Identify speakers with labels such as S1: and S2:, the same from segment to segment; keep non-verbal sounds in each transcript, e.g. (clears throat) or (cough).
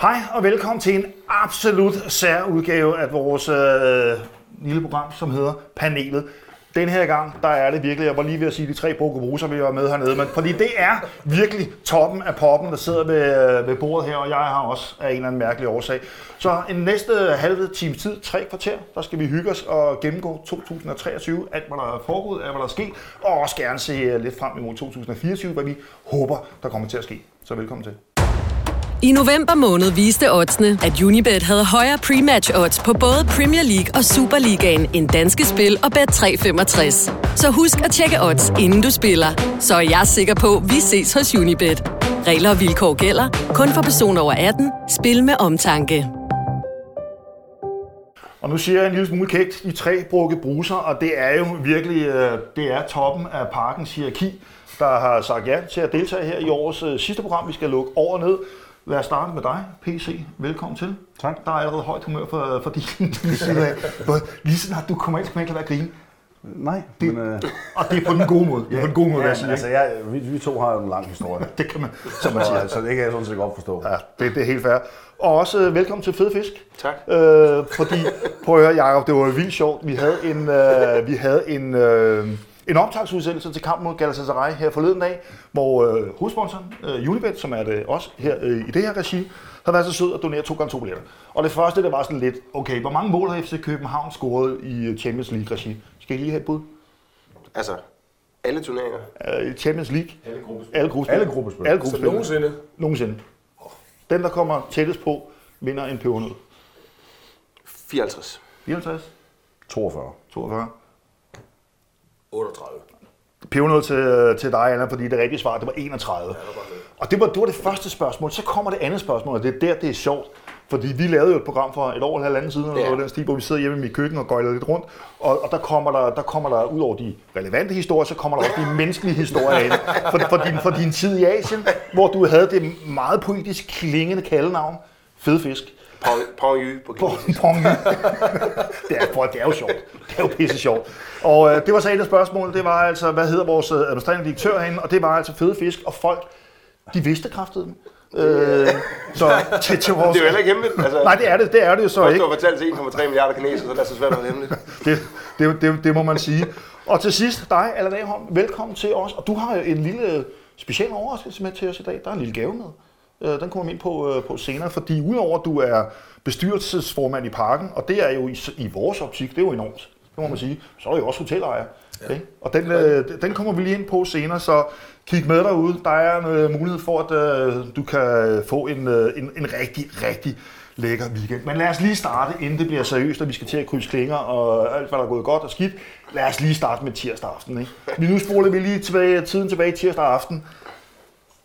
S1: Hej og velkommen til en absolut sær udgave af vores øh, lille program, som hedder Panelet. Den her gang, der er det virkelig, jeg var lige ved at sige, de tre brugge bruser vil med hernede, men fordi det er virkelig toppen af poppen, der sidder ved, øh, ved bordet her, og jeg har også af en eller anden mærkelig årsag. Så en næste halve times tid, tre kvarter, der skal vi hygge os og gennemgå 2023, alt hvad der er foregået, alt hvad der er sket, og også gerne se lidt frem imod 2024, hvad vi håber, der kommer til at ske. Så velkommen til.
S2: I november måned viste oddsene, at Unibet havde højere pre-match odds på både Premier League og Superligaen end danske spil og Bet365. Så husk at tjekke odds, inden du spiller. Så er jeg sikker på, at vi ses hos Unibet. Regler og vilkår gælder. Kun for personer over 18. Spil med omtanke.
S1: Og nu siger jeg en lille smule kægt, de tre brugte bruser, og det er jo virkelig øh, det er toppen af parkens hierarki, der har sagt ja til at deltage her i årets øh, sidste program. Vi skal lukke over ned. Lad os starte med dig, PC. Velkommen til.
S3: Tak.
S1: Der er allerede højt humør for, for din (laughs) side af. Lige sådan, at du kommer ind, skal man ikke lade være grine.
S3: Nej,
S1: Det,
S3: men... Øh,
S1: og det er på den gode måde. (laughs) Ja, på den gode måde,
S3: ja,
S1: jeg sige.
S3: altså, jeg, vi, vi to har jo en lang historie. (laughs)
S1: Det kan man, som man siger.
S3: så, så det kan jeg sådan set godt forstå.
S1: Ja, det, det er helt fair. Og også øh, velkommen til Fed Fisk.
S4: Tak.
S1: Øh, fordi, prøv at høre, Jacob, det var vildt sjovt. Vi havde en, øh, vi havde en, øh, en optagsudsendelse til kampen mod Galatasaray her forleden dag, hvor øh, hovedsponsoren, øh, Unibet, som er det også her øh, i det her regi, har været så sød at donere to gange to billetter. Og det første, det var sådan lidt, okay, hvor mange mål har FC København scoret i Champions League-regi? Skal I lige have et bud?
S4: Altså, alle turneringer.
S1: Øh, Champions League?
S5: Alle gruppespil.
S1: Alle gruppespil.
S3: Alle gruppespil.
S1: Alle
S5: Så
S1: gruppespil.
S5: nogensinde.
S1: Nogensinde. Den, der kommer tættest på, vinder en pebernød.
S4: 54.
S1: 54,
S3: 42.
S1: 42.
S5: 38.
S1: Pebernød til, til dig, Anna, fordi det rigtige svar, det var 31. Og det var, det var det første spørgsmål. Så kommer det andet spørgsmål, og det er der, det er sjovt. Fordi vi lavede jo et program for et år eller halvanden siden,
S4: Ja.
S1: den stil, hvor vi sidder hjemme i mit køkken og gøjler lidt rundt. Og, og der, kommer der, der kommer der, ud over de relevante historier, så kommer der også de (laughs) menneskelige historier ind. For, for, din, for din tid i Asien, hvor du havde det meget poetisk klingende kaldenavn, Fed Fisk.
S4: Pongy på
S1: Pong,
S4: kinesisk.
S1: pong. det, er, prøv, det er jo sjovt. Det er jo pisse sjovt. Og øh, det var så et af spørgsmålene, det var altså, hvad hedder vores øh, administrerende direktør herinde, og det var altså fede fisk, og folk, de vidste kraftedeme. Øh, (laughs) så til, til vores...
S4: Det er jo heller ikke hemmeligt. Altså,
S1: Nej, det er det, det er det jo så ikke.
S4: du har fortalt til 1,3 milliarder kineser, så det er så svært at holde hemmeligt. (laughs)
S1: Det, det, det, det må man sige. Og til sidst, dig, Allan Agholm, velkommen til os. Og du har jo en lille speciel overraskelse med til os i dag. Der er en lille gave med. Øh, Den kommer vi ind på, øh, på senere, fordi udover at du er bestyrelsesformand i parken, og det er jo i, i vores optik, det er jo enormt, det må man sige, så er du jo også hotellejer. Ja. Okay? Og den, øh, den kommer vi lige ind på senere, så kig med derude. Der er en øh, mulighed for, at øh, du kan få en, øh, en, en rigtig, rigtig lækker weekend. Men lad os lige starte, inden det bliver seriøst, og vi skal til at krydse klinger og alt, hvad der er gået godt og skidt. Lad os lige starte med tirsdag aften. Ikke? Vi nu spoler vi lige tilbage, tiden tilbage tirsdag aften.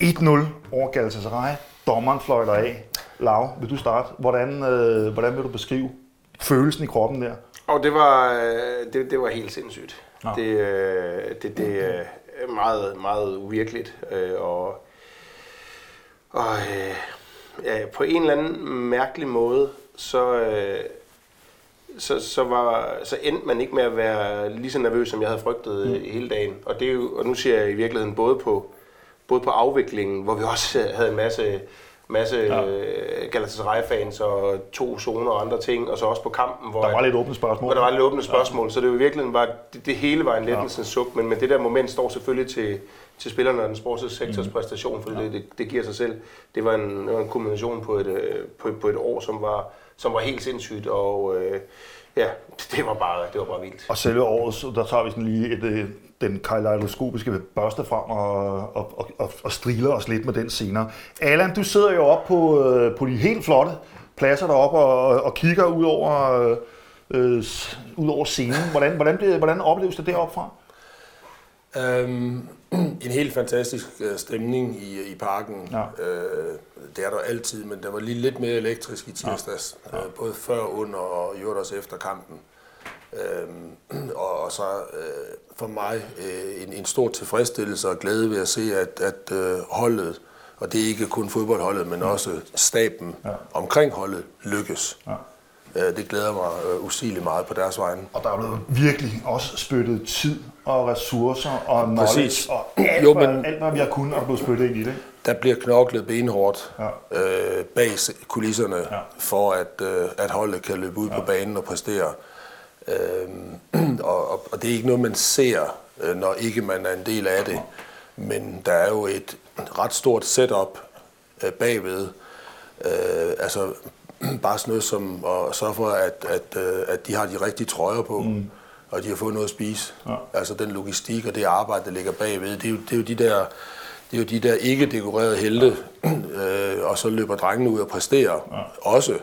S1: 1-0 over Galatasaray. Dommeren fløjter af. Lav, vil du starte? Hvordan, øh, hvordan vil du beskrive følelsen i kroppen der?
S4: Og det var, øh, det, det var helt sindssygt.
S1: Nå.
S4: Det, øh, det, det er meget, meget uvirkeligt. øh, Og, og ja, på en eller anden mærkelig måde, så, så, så, var, så endte man ikke med at være lige så nervøs, som jeg havde frygtet mm. hele dagen. Og, det er jo, og nu ser jeg i virkeligheden både på, både på afviklingen, hvor vi også (laughs) havde en masse, masse ja. Galatasaray-fans og to zoner og andre ting, og så også på kampen, hvor,
S1: Der var lidt åbne spørgsmål.
S4: hvor der var lidt åbne spørgsmål. Ja. Så det var i virkeligheden var, det, det hele var en lettelsens suk, men, men det der moment står selvfølgelig til, til spillerne og den sportssektors mm. præstation, fordi ja. det, det, det giver sig selv. Det var en, det var en kombination på et, øh, på, på et år, som var, som var helt sindssygt, og øh, ja, det var bare, det var bare vildt.
S1: Og selve året, så der tager vi sådan lige et, øh, den kaleidoskopiske børste frem og, og, og, og, og striler os lidt med den senere. Allan, du sidder jo op på, øh, på de helt flotte pladser deroppe og, og, kigger ud over, øh, ud over scenen. Hvordan, hvordan, bliver, hvordan opleves det deroppe fra?
S5: Øhm, (clears throat) en helt fantastisk øh, stemning i, i parken.
S1: Ja.
S5: Øh, det er der altid, men der var lige lidt mere elektrisk i tirsdags. Ja. Øh, både før, under og i øvrigt også efter kampen. Øhm, og, og så øh, for mig øh, en, en stor tilfredsstillelse og glæde ved at se, at, at øh, holdet, og det er ikke kun fodboldholdet, men også staben ja. omkring holdet, lykkes.
S1: Ja.
S5: Øh, det glæder mig øh, usigeligt meget på deres vegne.
S1: Og der er blevet virkelig også spyttet tid og ressourcer og knowledge
S5: Præcis.
S1: og alt,
S5: Jo,
S1: hvad,
S5: men-
S1: alt, hvad vi har kunnet, er blevet spyttet ind i det.
S5: der bliver knoklet benhårdt
S1: Ja.
S5: øh, bag kulisserne,
S1: ja.
S5: for at, øh, at holdet kan løbe ud ja. på banen og præstere. Øhm, (clears throat) og, og, det er ikke noget, man ser, øh, når ikke man er en del af det. Men der er jo et ret stort setup øh, bagved. Øh, altså (clears throat) bare sådan noget som at sørge for, at, at, øh, at de har de rigtige trøjer på, mm. og de har fået noget at spise.
S1: Ja.
S5: Altså den logistik og det arbejde, der ligger bagved, det er jo, det er jo de der det er jo de der ikke dekorerede helte, (clears throat) øh, og så løber drengene ud og præsterer ja. også.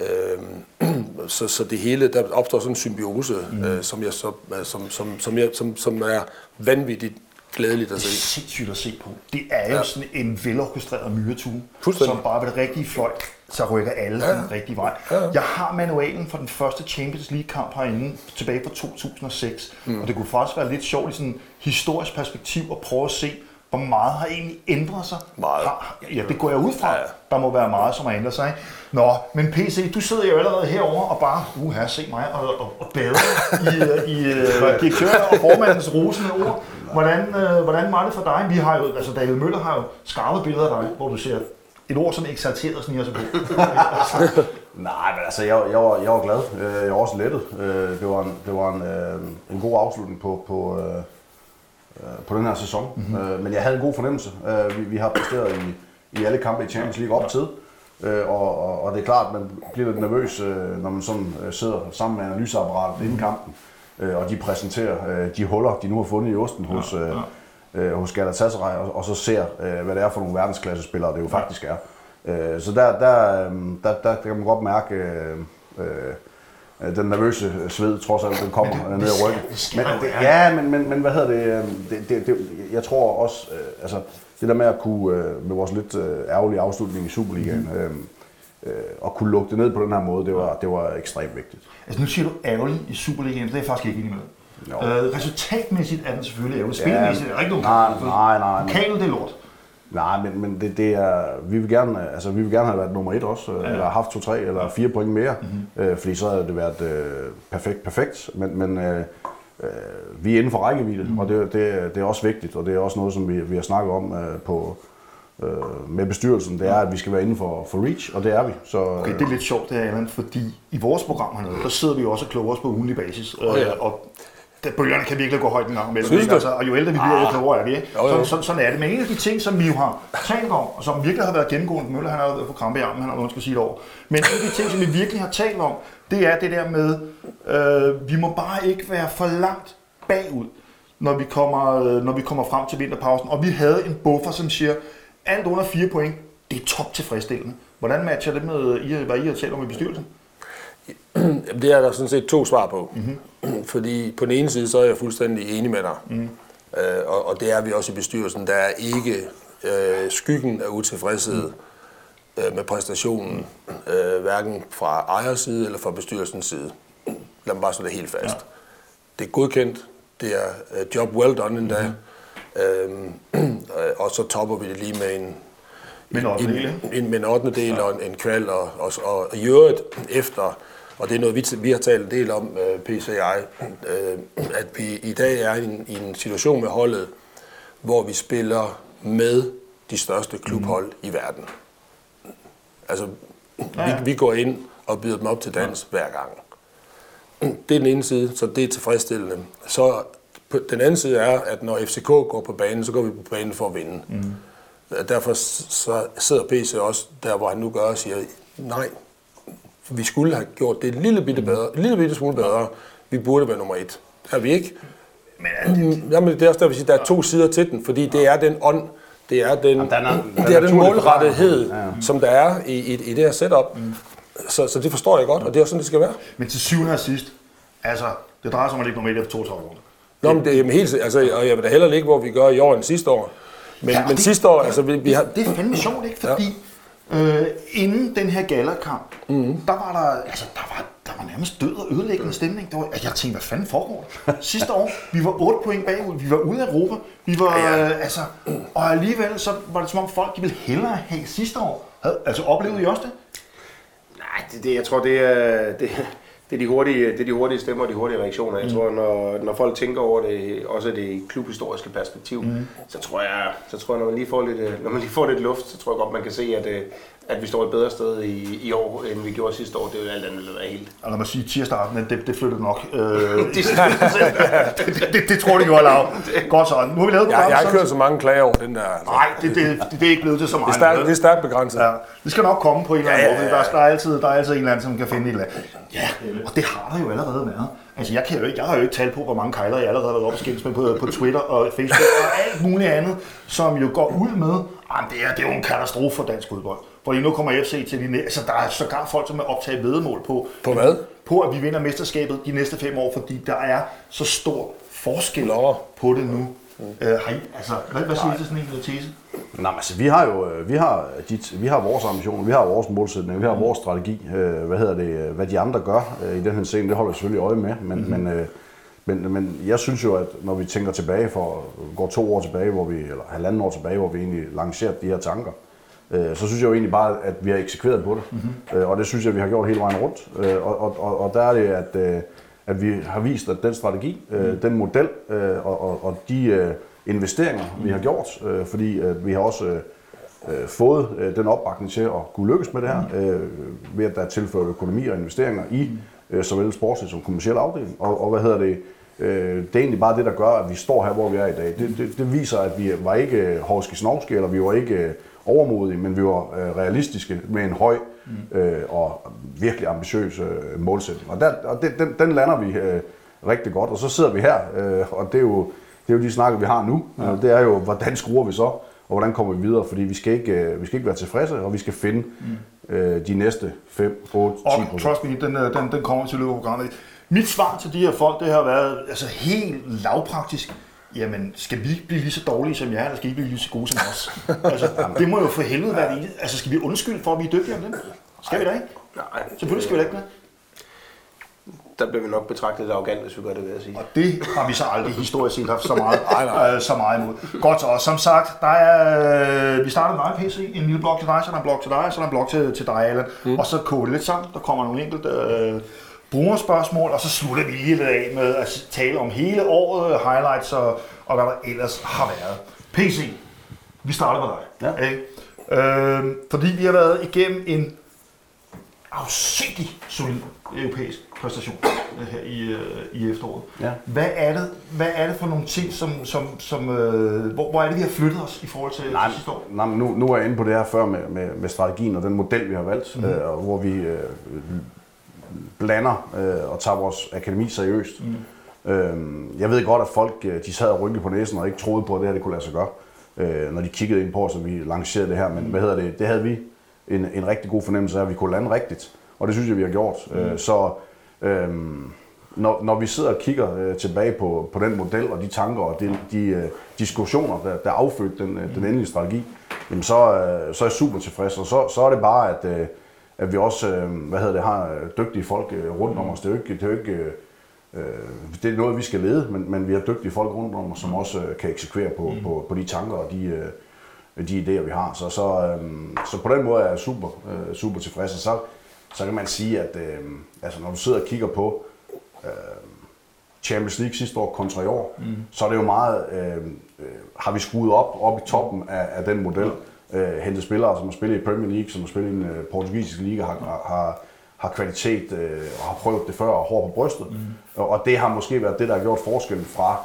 S5: Øh, (clears throat) så, så det hele, der opstår sådan en symbiose, mm. øh, som, jeg så, øh, som, som, som, jeg, som, som er vanvittigt glædeligt at
S1: Det er
S5: se.
S1: sindssygt at se på. Det er jo ja. sådan en velorkestreret myretue, som bare ved det rigtige fløjt, så rykker alle ja. den rigtige vej. Ja. Jeg har manualen for den første Champions League-kamp herinde, tilbage fra 2006, mm. og det kunne faktisk være lidt sjovt i sådan historisk perspektiv at prøve at se, hvor meget har egentlig ændret sig.
S5: Meget.
S1: Har, ja, det går jeg ud fra.
S5: Ja,
S1: Ja. Der må være meget, som har ændret sig. ikke? Nå, men PC, du sidder jo allerede herover og bare, uh, her, se mig, og, og, og bader i, øh, i uh, direktør og formandens rosende ord. Hvordan, øh, hvordan var det for dig? Vi har jo, altså David Møller har jo skarpe billeder af dig, hvor du ser et ord som eksalteret sniger sig på.
S3: Nej, men altså, jeg, jeg, var, jeg var glad. Øh, Jeg var også lettet. Øh, Det var en, det var en, øh, en god afslutning på, på, øh, øh, på den her sæson. Mm-hmm. Men jeg havde en god fornemmelse. Øh, Vi, vi har præsteret i, i alle kampe i Champions League op til. Øh, Og, og, og det er klart, at man bliver lidt nervøs, øh, når man sådan øh, sidder sammen med analyseapparatet inden kampen, øh, og de præsenterer øh, de huller, de nu har fundet i osten hos, øh, øh, hos Galatasaray, og, og så ser, øh, hvad det er for nogle verdensklassespillere, det jo faktisk er. Øh, Så der, der, øh, der, der kan man godt mærke, øh, øh, den nervøse sved, trods alt, den kommer ned ad ryggen. Men, det, ja, men, men, men hvad hedder det, øh, det, det, det jeg tror også, øh, altså det der med at kunne, øh, med vores lidt øh, ærgerlige afslutning i Superligaen, øh, øh, at kunne lukke det ned på den her måde, det var, det var ekstremt vigtigt.
S1: altså nu siger du ærgerlig i Superligaen, det er jeg faktisk ikke enig med. Øh, resultatmæssigt er den selvfølgelig ærgerlig. Spilmæssigt er der ikke nogen
S3: nej, nej, nej, men-
S1: Pokalen, det er lort.
S3: Nej, men, men det, det er, vi vil gerne, altså vi vil gerne have været nummer et også, ja. eller haft to, tre eller fire point mere, mm-hmm. øh, fordi så havde det været øh, perfekt, perfekt. Men, men øh, øh, vi er inden for rækkevidde, mm. og det, det, det er også vigtigt, og det er også noget, som vi, vi har snakket om øh, på, øh, med bestyrelsen, det er, at vi skal være inden for, for reach, og det er vi. Så,
S1: Okay, det er lidt sjovt det her, Allan, fordi i vores program hernede, der sidder vi jo også og kloger os på ugenlig basis. Oh,
S5: ja.
S1: Og der, bølgerne kan virkelig gå højt.
S5: Synes
S1: ikke?
S5: du?
S1: Altså, og jo ældre vi bliver, jo klogere er vi. Ikke?
S5: Jo, jo.
S1: Sådan, er det. Men en af de ting, som vi jo har talt om, og som virkelig har været gennemgående, Møller han har været på krampe i armen, han har noget, skal sige det over. Men en af de ting, som vi virkelig har talt om, det er det der med, øh, vi må bare ikke være for langt bagud, når vi, kommer, øh, når vi kommer frem til vinterpausen. Og vi havde en buffer, som siger, alt under 4 point, det er top tilfredsstillende. Hvordan matcher det med, hvad I har talt om i bestyrelsen?
S5: Jamen, det er der sådan set to svar på. Mm-hmm. Fordi på den ene side, så er jeg fuldstændig enig med dig. Mm. Øh, og, og det er vi også i bestyrelsen. Der er ikke øh, skyggen af utilfredshed mm. øh, med præstationen, øh, hverken fra ejers side eller fra bestyrelsens side. Lad mig bare slå det helt fast. Ja. Det er godkendt. Det er uh, job well done endda. Mm-hmm. Øhm, og så topper vi det lige med en,
S1: Med en
S5: en, en, med en 8. del ja. og en, en kval, og, og, og i øvrigt efter, og det er noget, vi, vi har talt en del om, uh, PCI, uh, at vi i dag er i en, i en situation med holdet, hvor vi spiller med de største klubhold mm. i verden. Altså,
S1: Ja, ja.
S5: vi, vi går ind og byder dem op til dans ja. hver gang. Det er den ene side, så det er tilfredsstillende. Så den anden side er, at når FCK går på banen, så går vi på banen for at vinde. Mm. Derfor så sidder PC også der, hvor han nu gør og siger, nej, vi skulle have gjort det en lille bitte, bedre, en lille bitte smule bedre. Vi burde være nummer et. Det er vi ikke.
S1: Men er det,
S5: Jamen, det er også der, vi siger, der er to sider til den, fordi det er den ånd, det er den,
S3: den er- den er
S5: det er den målrettighed.
S3: Ja, ja.
S5: som der er i, i, i det her setup. Så, så det forstår jeg godt, og det er også sådan, det skal være.
S1: men til syvende og sidst, altså, det drejer sig om at ligge nummer 1 efter 32 år.
S5: Nå, men det, jamen, helt, altså, og jeg vil da hellere ligge, hvor vi gør i år end sidste år. Men,
S1: ja,
S5: men
S1: det-
S5: sidste år, altså, vi, vi har...
S1: Det er fandme sjovt, ikke? Fordi ja. Øh, inden den her gallerkamp, mm. der var der, altså, der var, der var nærmest død og ødelæggende stemning. Der var, jeg tænkte, hvad fanden foregår der? (laughs) Sidste år, vi var 8 point bagud, vi var ude af Europa, vi var, ja. øh, altså, og alligevel så var det som om folk, de ville hellere have sidste år. Havde, altså, oplevede I også det?
S4: Nej, det, det, jeg tror, det er, det, det er de hurtige, det er de hurtige stemmer og de hurtige reaktioner. Jeg tror, når, når folk tænker over det, også det klubhistoriske perspektiv, mm. så tror jeg, så tror jeg, når man lige får lidt, øh, når man lige får lidt luft, så tror jeg godt, man kan se, at, øh, at vi står et bedre sted i, i år, end vi gjorde sidste år. Det er jo alt andet, der er helt.
S1: Og lad mig sige, tirsdagen, det, det flyttede nok. Øh, (laughs) (laughs) det, det, det, det, tror de jo er lav. Godt så. Nu har vi lavet
S5: Jeg, jeg har ikke hørt så mange klager over den der.
S1: Nej, det, det, det, det er ikke blevet til så
S5: Det er
S1: meget.
S5: stærkt, det er stærkt begrænset.
S1: Ja, det skal nok komme på en eller anden
S5: Ja, ja,
S1: måde.
S5: ja, ja.
S1: Der, der, er altid, der er altid en eller anden, som kan finde et eller andet. Ja, og det har der jo allerede været. Altså, jeg, kan jo ikke, jeg har jo ikke talt på, hvor mange kejler jeg allerede har været op med på, på Twitter og Facebook og alt muligt andet, som jo går ud med, at det er, det er jo en katastrofe for dansk fodbold. Fordi nu kommer FC til de næste, altså der er sågar folk, som er optaget vedmål på.
S5: På hvad?
S1: På, at vi vinder mesterskabet de næste fem år, fordi der er så stor forskel
S5: Nå.
S1: på det nu. Øh, har I, altså, hvad, hvad siger I til sådan en øh, tese?
S3: Nej, men altså, vi har jo øh, vi har, dit, vi har vores ambitioner, vi har vores målsætning, vi har vores strategi. Øh, hvad hedder det, øh, hvad de andre gør øh, i den her scene, det holder vi selvfølgelig øje med. Men, mm-hmm. men, øh, men, men jeg synes jo, at når vi tænker tilbage for, går to år tilbage, hvor vi, eller halvanden år tilbage, hvor vi egentlig lancerede de her tanker, øh, så synes jeg jo egentlig bare, at vi har eksekveret på det. Mm-hmm. Øh, og det synes jeg, vi har gjort hele vejen rundt. Øh, og, og, og, og der er det, at, øh, at vi har vist, at den strategi, øh, den model øh, og, og, og de øh, investeringer, vi har gjort, øh, fordi øh, vi har også øh, øh, fået øh, den opbakning til at kunne lykkes med det her, øh, ved at der er tilført økonomi og investeringer i øh, såvel sportslig som kommersiel afdeling. Og, og hvad hedder det? Øh, det er egentlig bare det, der gør, at vi står her, hvor vi er i dag. Det, det, det viser, at vi var ikke øh, hovske snovske, eller vi var ikke øh, overmodige, men vi var øh, realistiske med en høj øh, og virkelig ambitiøs øh, målsætning. Og, der, og det, den, den lander vi øh, rigtig godt, og så sidder vi her, øh, og det er jo, det er jo de snakker, vi har nu. Ja. Det er jo, hvordan skruer vi så, og hvordan kommer vi videre, fordi vi skal ikke, øh, vi skal ikke være tilfredse, og vi skal finde øh, de næste 5, 8, 10
S1: Og trust me, den, øh, den, den kommer til løbet af programmet. Mit svar til de her folk, det har været altså helt lavpraktisk. Jamen, skal vi blive lige så dårlige som jer, eller skal I blive lige så gode som os? altså, det må jo for helvede være det. Altså, skal vi undskylde for, at vi er dygtige om det? Skal vi da ikke?
S4: Nej,
S1: Selvfølgelig skal vi da ikke det.
S4: Der bliver vi nok betragtet lidt arrogant, hvis vi gør det, vil jeg sige.
S1: Og det har vi så aldrig historisk set haft så meget, (laughs) øh, så meget imod. Godt og som sagt, der er, øh, vi starter med dig, PC, en lille blok til dig, så er der en blok til dig, så er der en blok til, til dig, Allan. Mm. Og så koger det lidt sammen, der kommer nogle enkelte øh, brugerspørgsmål, og så slutter vi lige lidt af med at tale om hele året, highlights og, og hvad der ellers har været. PC, vi starter med dig.
S3: Ja.
S1: Ikke? Øh, fordi vi har været igennem en afsindig solid europæisk præstation øh, her i, øh, i efteråret.
S3: Ja.
S1: Hvad er det, hvad er det for nogle ting, som, som, som øh, hvor, hvor er det, vi har flyttet os i forhold til,
S3: Nej,
S1: til sidste år?
S3: nej nu, nu er jeg inde på det her før med, med, med strategien og den model, vi har valgt, mm. øh, og hvor vi øh, blander øh, og tager vores akademi seriøst. Mm. Øh, jeg ved godt, at folk øh, de sad og rynkede på næsen og ikke troede på, at det her det kunne lade sig gøre, øh, når de kiggede ind på os, og vi lancerede det her. Men hvad hedder det? Det havde vi en, en rigtig god fornemmelse af, at vi kunne lande rigtigt. Og det synes jeg, vi har gjort. Mm. Øh, så øh, når, når vi sidder og kigger øh, tilbage på, på den model og de tanker og de, de øh, diskussioner, der, der affødte den, øh, den endelige strategi, jamen så, øh, så er jeg super tilfreds. Og så, så er det bare, at, øh, at vi også øh, hvad hedder det, har øh, dygtige folk øh, rundt om os. Det er jo ikke, det er jo ikke det er noget, vi skal lede, men, men vi har dygtige folk rundt om os, som også kan eksekvere på, mm. på, på de tanker og de, de idéer, vi har. Så, så, så på den måde er jeg super, super tilfreds. Og så, så kan man sige, at øh, altså, når du sidder og kigger på øh, Champions League sidste år kontra i år, mm. så er det jo meget, øh, har vi skruet op, op i toppen af, af den model. Øh, hentet spillere, som har spillet i Premier League, som har spillet i en øh, portugisisk liga, har, har, har kvalitet øh, og har prøvet det før og hår på brystet. Mm. Og, og det har måske været det, der har gjort forskellen fra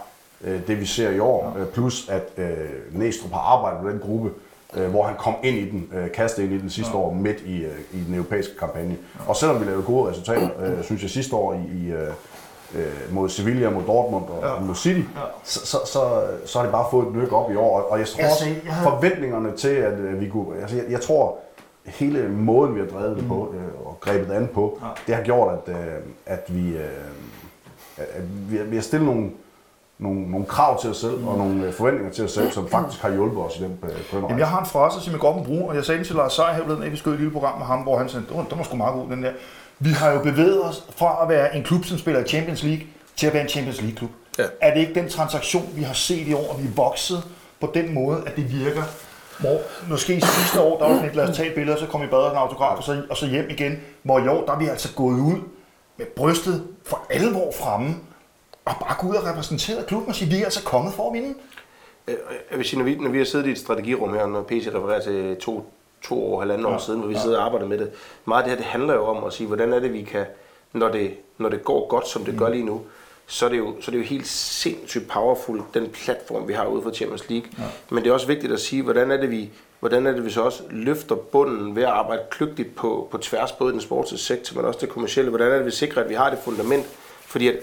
S3: øh, det, vi ser i år. Øh, plus at øh, Næstrup har arbejdet med den gruppe, øh, hvor han kom ind i den, øh, kastet ind i den sidste ja. år midt i, øh, i den europæiske kampagne. Ja. Og selvom vi lavede gode resultater, øh, synes jeg sidste år i, i øh, øh, mod Sevilla, mod Dortmund og ja. mod City, ja. så, så, så, så har det bare fået et nyk op i år. Og jeg tror
S1: Jeg
S3: også,
S1: jeg havde-
S3: forventningerne til, at øh, vi kunne... Altså, jeg, jeg tror, hele måden, vi har drevet det på øh, og grebet det an på,
S1: Ja.
S3: det har gjort, at, øh, at vi, øh, at vi, har- vi har stillet nogle, nogle, nogle krav til os selv og nogle øh, forventninger til os selv, som faktisk har hjulpet os i den, øh, på den
S1: Jamen,
S3: rejse.
S1: jeg har en frase, som jeg godt må bruge, og jeg sagde den til Lars Seier her at vi skød et lille program med ham, hvor han sagde, den var sgu meget god, den der. Vi har jo bevæget os fra at være en klub, som spiller i Champions League, til at være en Champions League-klub.
S5: Ja.
S1: Er det ikke den transaktion, vi har set i år, og vi er vokset på den måde, at det virker? Hvor måske sidste år, der var sådan et, lad os tage et billede, og så kom vi bedre en autograf, og så, og så hjem igen. Hvor i år, der er vi altså gået ud med brystet for alvor fremme, og bare gå ud og repræsentere klubben og sige, vi er altså kommet for at vinde.
S4: Øh, Jeg vil sige, når vi, når vi har siddet i et strategirum her, når PC refererer til to, to år, halvanden år siden, hvor vi sidder og arbejder med det. Meget af det her, det handler jo om at sige, hvordan er det, vi kan, når det, når det går godt, som det gør lige nu, så er, det jo, så er det jo helt sindssygt powerful, den platform, vi har ude for Champions League. Ja. Men det er også vigtigt at sige, hvordan er det, vi, hvordan er det, vi så også løfter bunden ved at arbejde kløgtigt på, på tværs, både den sportslige sektor, men også det kommercielle. Hvordan er det, vi sikrer, at vi har det fundament? Fordi at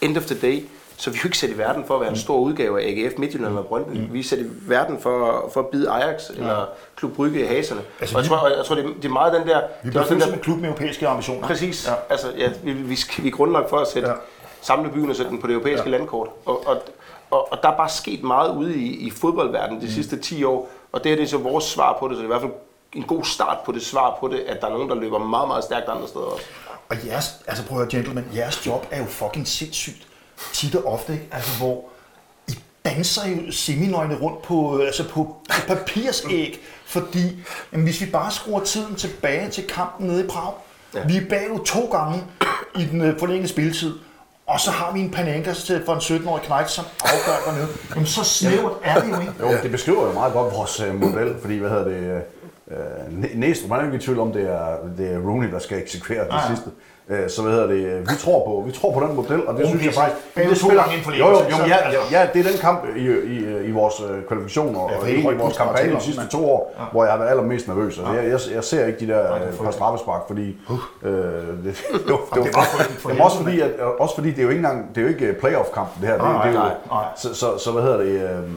S4: end of the day, så er vi jo ikke sat i verden for at være en stor udgave af AGF Midtjylland eller Brøndby. Mm. Vi er sat i verden for, for at bide Ajax eller Klub Brygge i haserne.
S1: Altså,
S4: og jeg
S1: vi-
S4: tror, jeg tror det, er, det er meget den der...
S1: Vi
S4: det er også den
S1: bliver
S4: der
S1: en klub med europæiske ambitioner.
S4: Præcis.
S1: Ja.
S4: Ja. Altså, ja, vi, vi, vi er grundlag for at sætte
S1: Ja.
S4: ja. samle byen og sætte den på det europæiske ja. landkort. Og, og, og, og der er bare sket meget ude i, i fodboldverdenen de mm. sidste 10 år. Og det er det så vores svar på det, så det er i hvert fald en god start på det svar på det, at der er nogen, der løber meget, meget stærkt andre steder også.
S1: Og jeres, altså prøv at høre, gentlemen, jeres job er jo fucking sindssygt. Tit og ofte, ikke? Altså, hvor I danser jo seminøgne rundt på, øh, altså på, på papirsæg, fordi jamen, hvis vi bare skruer tiden tilbage til kampen nede i Prag, ja.
S4: Ja.
S1: vi er bagud to gange i den øh, forlængede spilletid, og så har vi en Panenkas til for en 17-årig knægt, som afgør dernede. Jamen, så snævert er det jo ikke.
S3: Jo, det beskriver jo meget godt vores øh, model, fordi, hvad hedder det, øh, Næstrup, man er ikke i tvivl om, det er, det er Rooney, der skal eksekvere det
S1: Nej.
S3: sidste. Øh, så hvad hedder det, øh, vi tror på, vi tror på den model, og det
S1: Rooney
S3: synes jeg
S1: er
S3: faktisk...
S1: bagud
S3: det spiller-
S1: inden for
S3: Jo, jo, jo, ja,
S1: altså-
S3: ja, det er den kamp i, i, i vores øh, kvalifikationer,
S1: Ja,
S3: og egentlig i vores kampagne de sidste to år, hvor jeg har været allermest nervøs. Altså, jeg, jeg, jeg ser ikke de der
S1: det er
S3: øh, par straffespark, fordi... Øh, det, jo, det,
S1: det var
S3: Jamen, også, fordi, at, også fordi det er jo ikke engang, det er jo ikke øh, playoff-kampen, det her. Det,
S1: Nej,
S3: det er jo,
S1: nej.
S3: Så, så, så, hvad hedder det... Øh,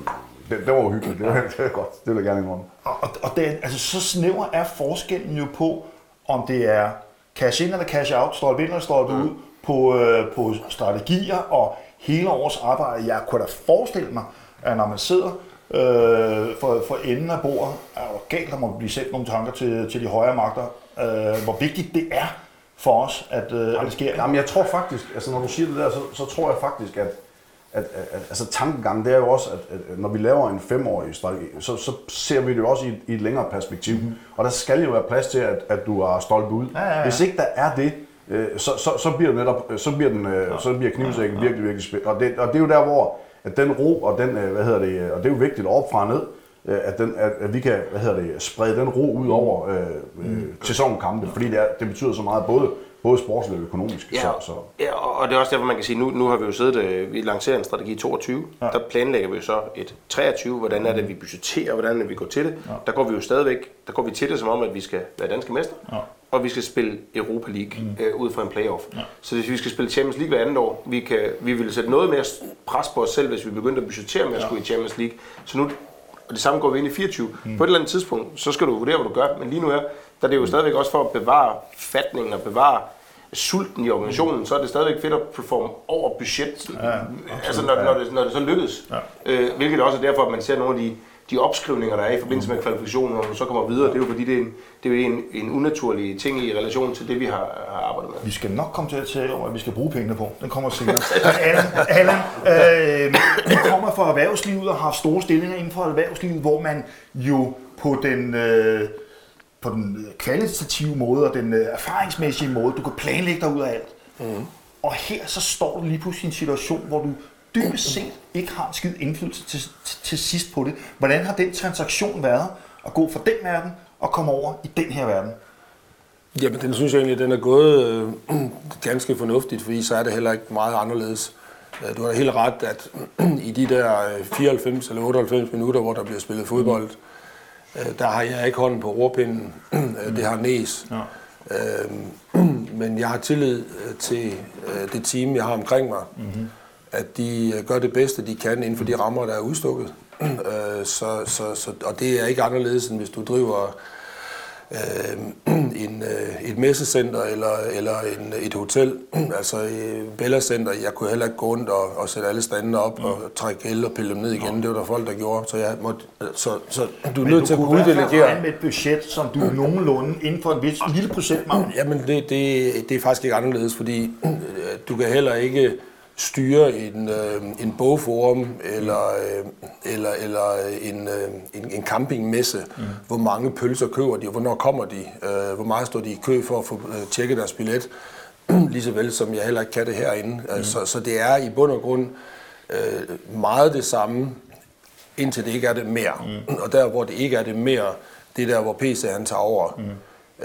S3: det, det var uhyggeligt. Det var, det var godt. Det vil jeg gerne indrømme.
S1: Og, og, det, er- altså, så snæver er forskellen jo på, om det er cash in eller cash out, stolpe ind eller stolpe ud, på, øh, på strategier og hele årets arbejde. Jeg kunne da forestille mig, at når man sidder øh, for, for enden af bordet, er det galt, der må blive sendt nogle tanker til, til de højere magter, øh, hvor vigtigt det er for os, at, øh, at det sker.
S3: Jamen, jeg tror faktisk, altså når du siger det der, så, så tror jeg faktisk, at, at, at, at altså tankegangen, det er jo også, at, at når vi laver en femårig strategi, så, så ser vi det jo også i, et- i et længere perspektiv. Mm. Og der skal jo være plads til, at, at du er stolpe ud.
S1: Ja, ja, ja.
S3: Hvis ikke der er det, øh, så, så, så bliver netop, så bliver, den, øh, så bliver knivsækken virkelig, virkelig spændt. Og det, og det er jo der, hvor at den ro og den, øh, hvad hedder det, og det er jo vigtigt op fra ned, at, den, at, at vi kan, hvad hedder det, sprede den ro ud over øh, øh, sæsonkampe, fordi det, er, det betyder så meget, både, både sportsligt og økonomisk.
S4: Ja,
S3: Så, så.
S4: ja, og det er også derfor, man kan sige, nu, nu har vi jo siddet, øh, vi lancerer en strategi 22, ja. der planlægger vi jo så et 23, hvordan er det, vi budgetterer, hvordan er det, vi går til det. Ja. Der går vi jo stadigvæk, der går vi til det som om, at vi skal være danske mester, ja. og vi skal spille Europa League mm. øh, ud fra en playoff. Ja. Så hvis vi skal spille Champions League hver andet år, vi, kan, vi vil sætte noget mere pres på os selv, hvis vi begyndte at budgettere med at skulle i Champions League. Så nu, og det samme går vi ind i 24. Mm. På et eller andet tidspunkt, så skal du vurdere, hvad du gør, men lige nu her, der er det jo stadigvæk også for at bevare fatningen og bevare sulten i organisationen, så er det stadigvæk fedt at performe over budget, ja, altså når, når, det, når det så lykkes. Ja. Øh, hvilket også er derfor, at man ser nogle af de, de opskrivninger, der er i forbindelse med kvalifikationen, når du så kommer videre. Det er jo fordi, det er en, det er en, en unaturlig ting i relation til det, vi har, har arbejdet med.
S1: Vi skal nok komme til at tale om, at vi skal bruge pengene på. Den kommer senere. (laughs) Allan, Allan øh, vi kommer fra erhvervslivet og har store stillinger inden for erhvervslivet, hvor man jo på den, øh, på den kvalitative måde og den øh, erfaringsmæssige måde, du kan planlægge dig ud af alt. Mm. Og her så står du lige pludselig i en situation, hvor du dybest set ikke har en skid indflydelse til, til, til sidst på det. Hvordan har den transaktion været at gå fra den verden og komme over i den her verden?
S5: Jamen, den synes jeg egentlig, den er gået øh, (clears throat) ganske fornuftigt, fordi så er det heller ikke meget anderledes. Øh, Du har helt ret, at (clears throat) i de der øh, 94 eller 98 minutter, hvor der bliver spillet fodbold, øh, der har jeg ikke hånden på rorpinden. (clears throat) Øh, Det har Næs. Ja. Men jeg har tillid øh, til øh, det team, jeg har omkring mig, mm-hmm. at de øh, gør det bedste, de kan inden for de rammer, der er udstukket. (clears throat) Øh, Så, så, så, og det er ikke anderledes, end hvis du driver øh, (clears throat) en, øh, et messecenter eller, eller en, et hotel, (clears throat) altså øh, Bella Center, jeg kunne heller ikke gå rundt og, og sætte alle standene op og trække el og pille dem ned igen. Det var der folk, der gjorde. Så, jeg måtte, så, så du er nødt til at kunne uddelegere.
S1: med et budget, som du nogenlunde inden for en vis lille procentmargin.
S5: Jamen, det, det, det er faktisk ikke anderledes, fordi (clears throat) øh, du kan heller ikke styre en, øh, en bogforum eller, øh, eller, eller en, øh, en, en campingmesse. Mm. Hvor mange pølser køber de, og hvornår kommer de? Øh, hvor meget står de i kø for at få øh, tjekket deres billet? (clears throat) lige så vel som jeg heller ikke kan det herinde. Mm. Så, så det er i bund og grund øh, meget det samme, indtil det ikke er det mere. Mm. Og der, hvor det ikke er det mere, det er der, hvor PC han tager over. Mm.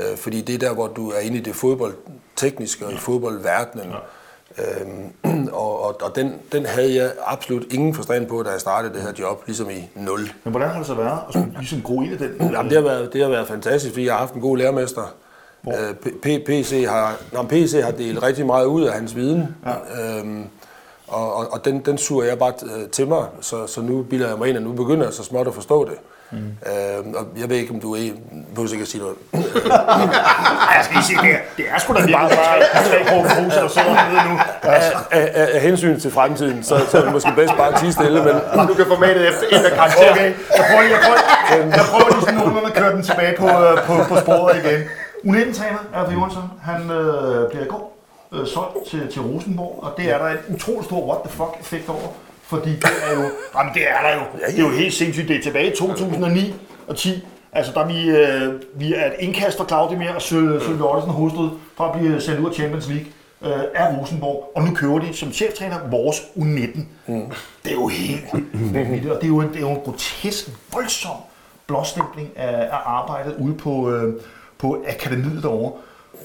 S5: Øh, fordi det er der, hvor du er inde i det fodboldtekniske og i fodboldverdenen. Ja. Øhm, (clears throat) og og, og den, den havde jeg absolut ingen forstand på, da jeg startede det her job, ligesom i 0.
S1: Men hvordan har det så været at skulle ligesom gro ind i den?
S5: Jamen, det, har været, det har været fantastisk, fordi jeg har haft en god lærermester. Øh, PC, har, når PC har delt rigtig meget ud af hans viden. Ja. Øhm, og, og, og den, den suger jeg bare øh, til mig, så, så nu bilder jeg mig ind, at nu begynder jeg så småt at forstå det. Mm. Øhm, og jeg ved ikke, om du er behøver ikke at sige noget. (laughs)
S1: jeg skal lige sige, det er, det er sgu da virkelig bare, bare tre kroner der sidder hernede nu.
S5: Altså. Af, af, af, hensyn til fremtiden, så, så er det måske bedst bare at tige stille, men...
S4: Du kan få med det efter en af karakter.
S1: Okay, jeg prøver, jeg prøver, jeg prøver lige sådan nogenlunde at køre den tilbage på, øh, på, på sporet igen. U19-træner, Alfa Johansson, han øh, bliver i går øh, solgt til, til Rosenborg, og det er der et utroligt stor what the fuck effekt over. Fordi det er jo, jamen det er der jo, det er jo helt sindssygt, det er tilbage i 2009 og 10, Altså, der er vi, øh, vi er et indkast for Claudio og Sølve Ottesen hovedstød fra at blive sendt ud af Champions League øh, af Rosenborg, og nu kører de som cheftræner vores U19. Mm. Det er jo helt vanvittigt, og det er jo en, det er jo en grotesk, voldsom blåstempling af, af arbejdet ude på, øh, på akademiet derovre.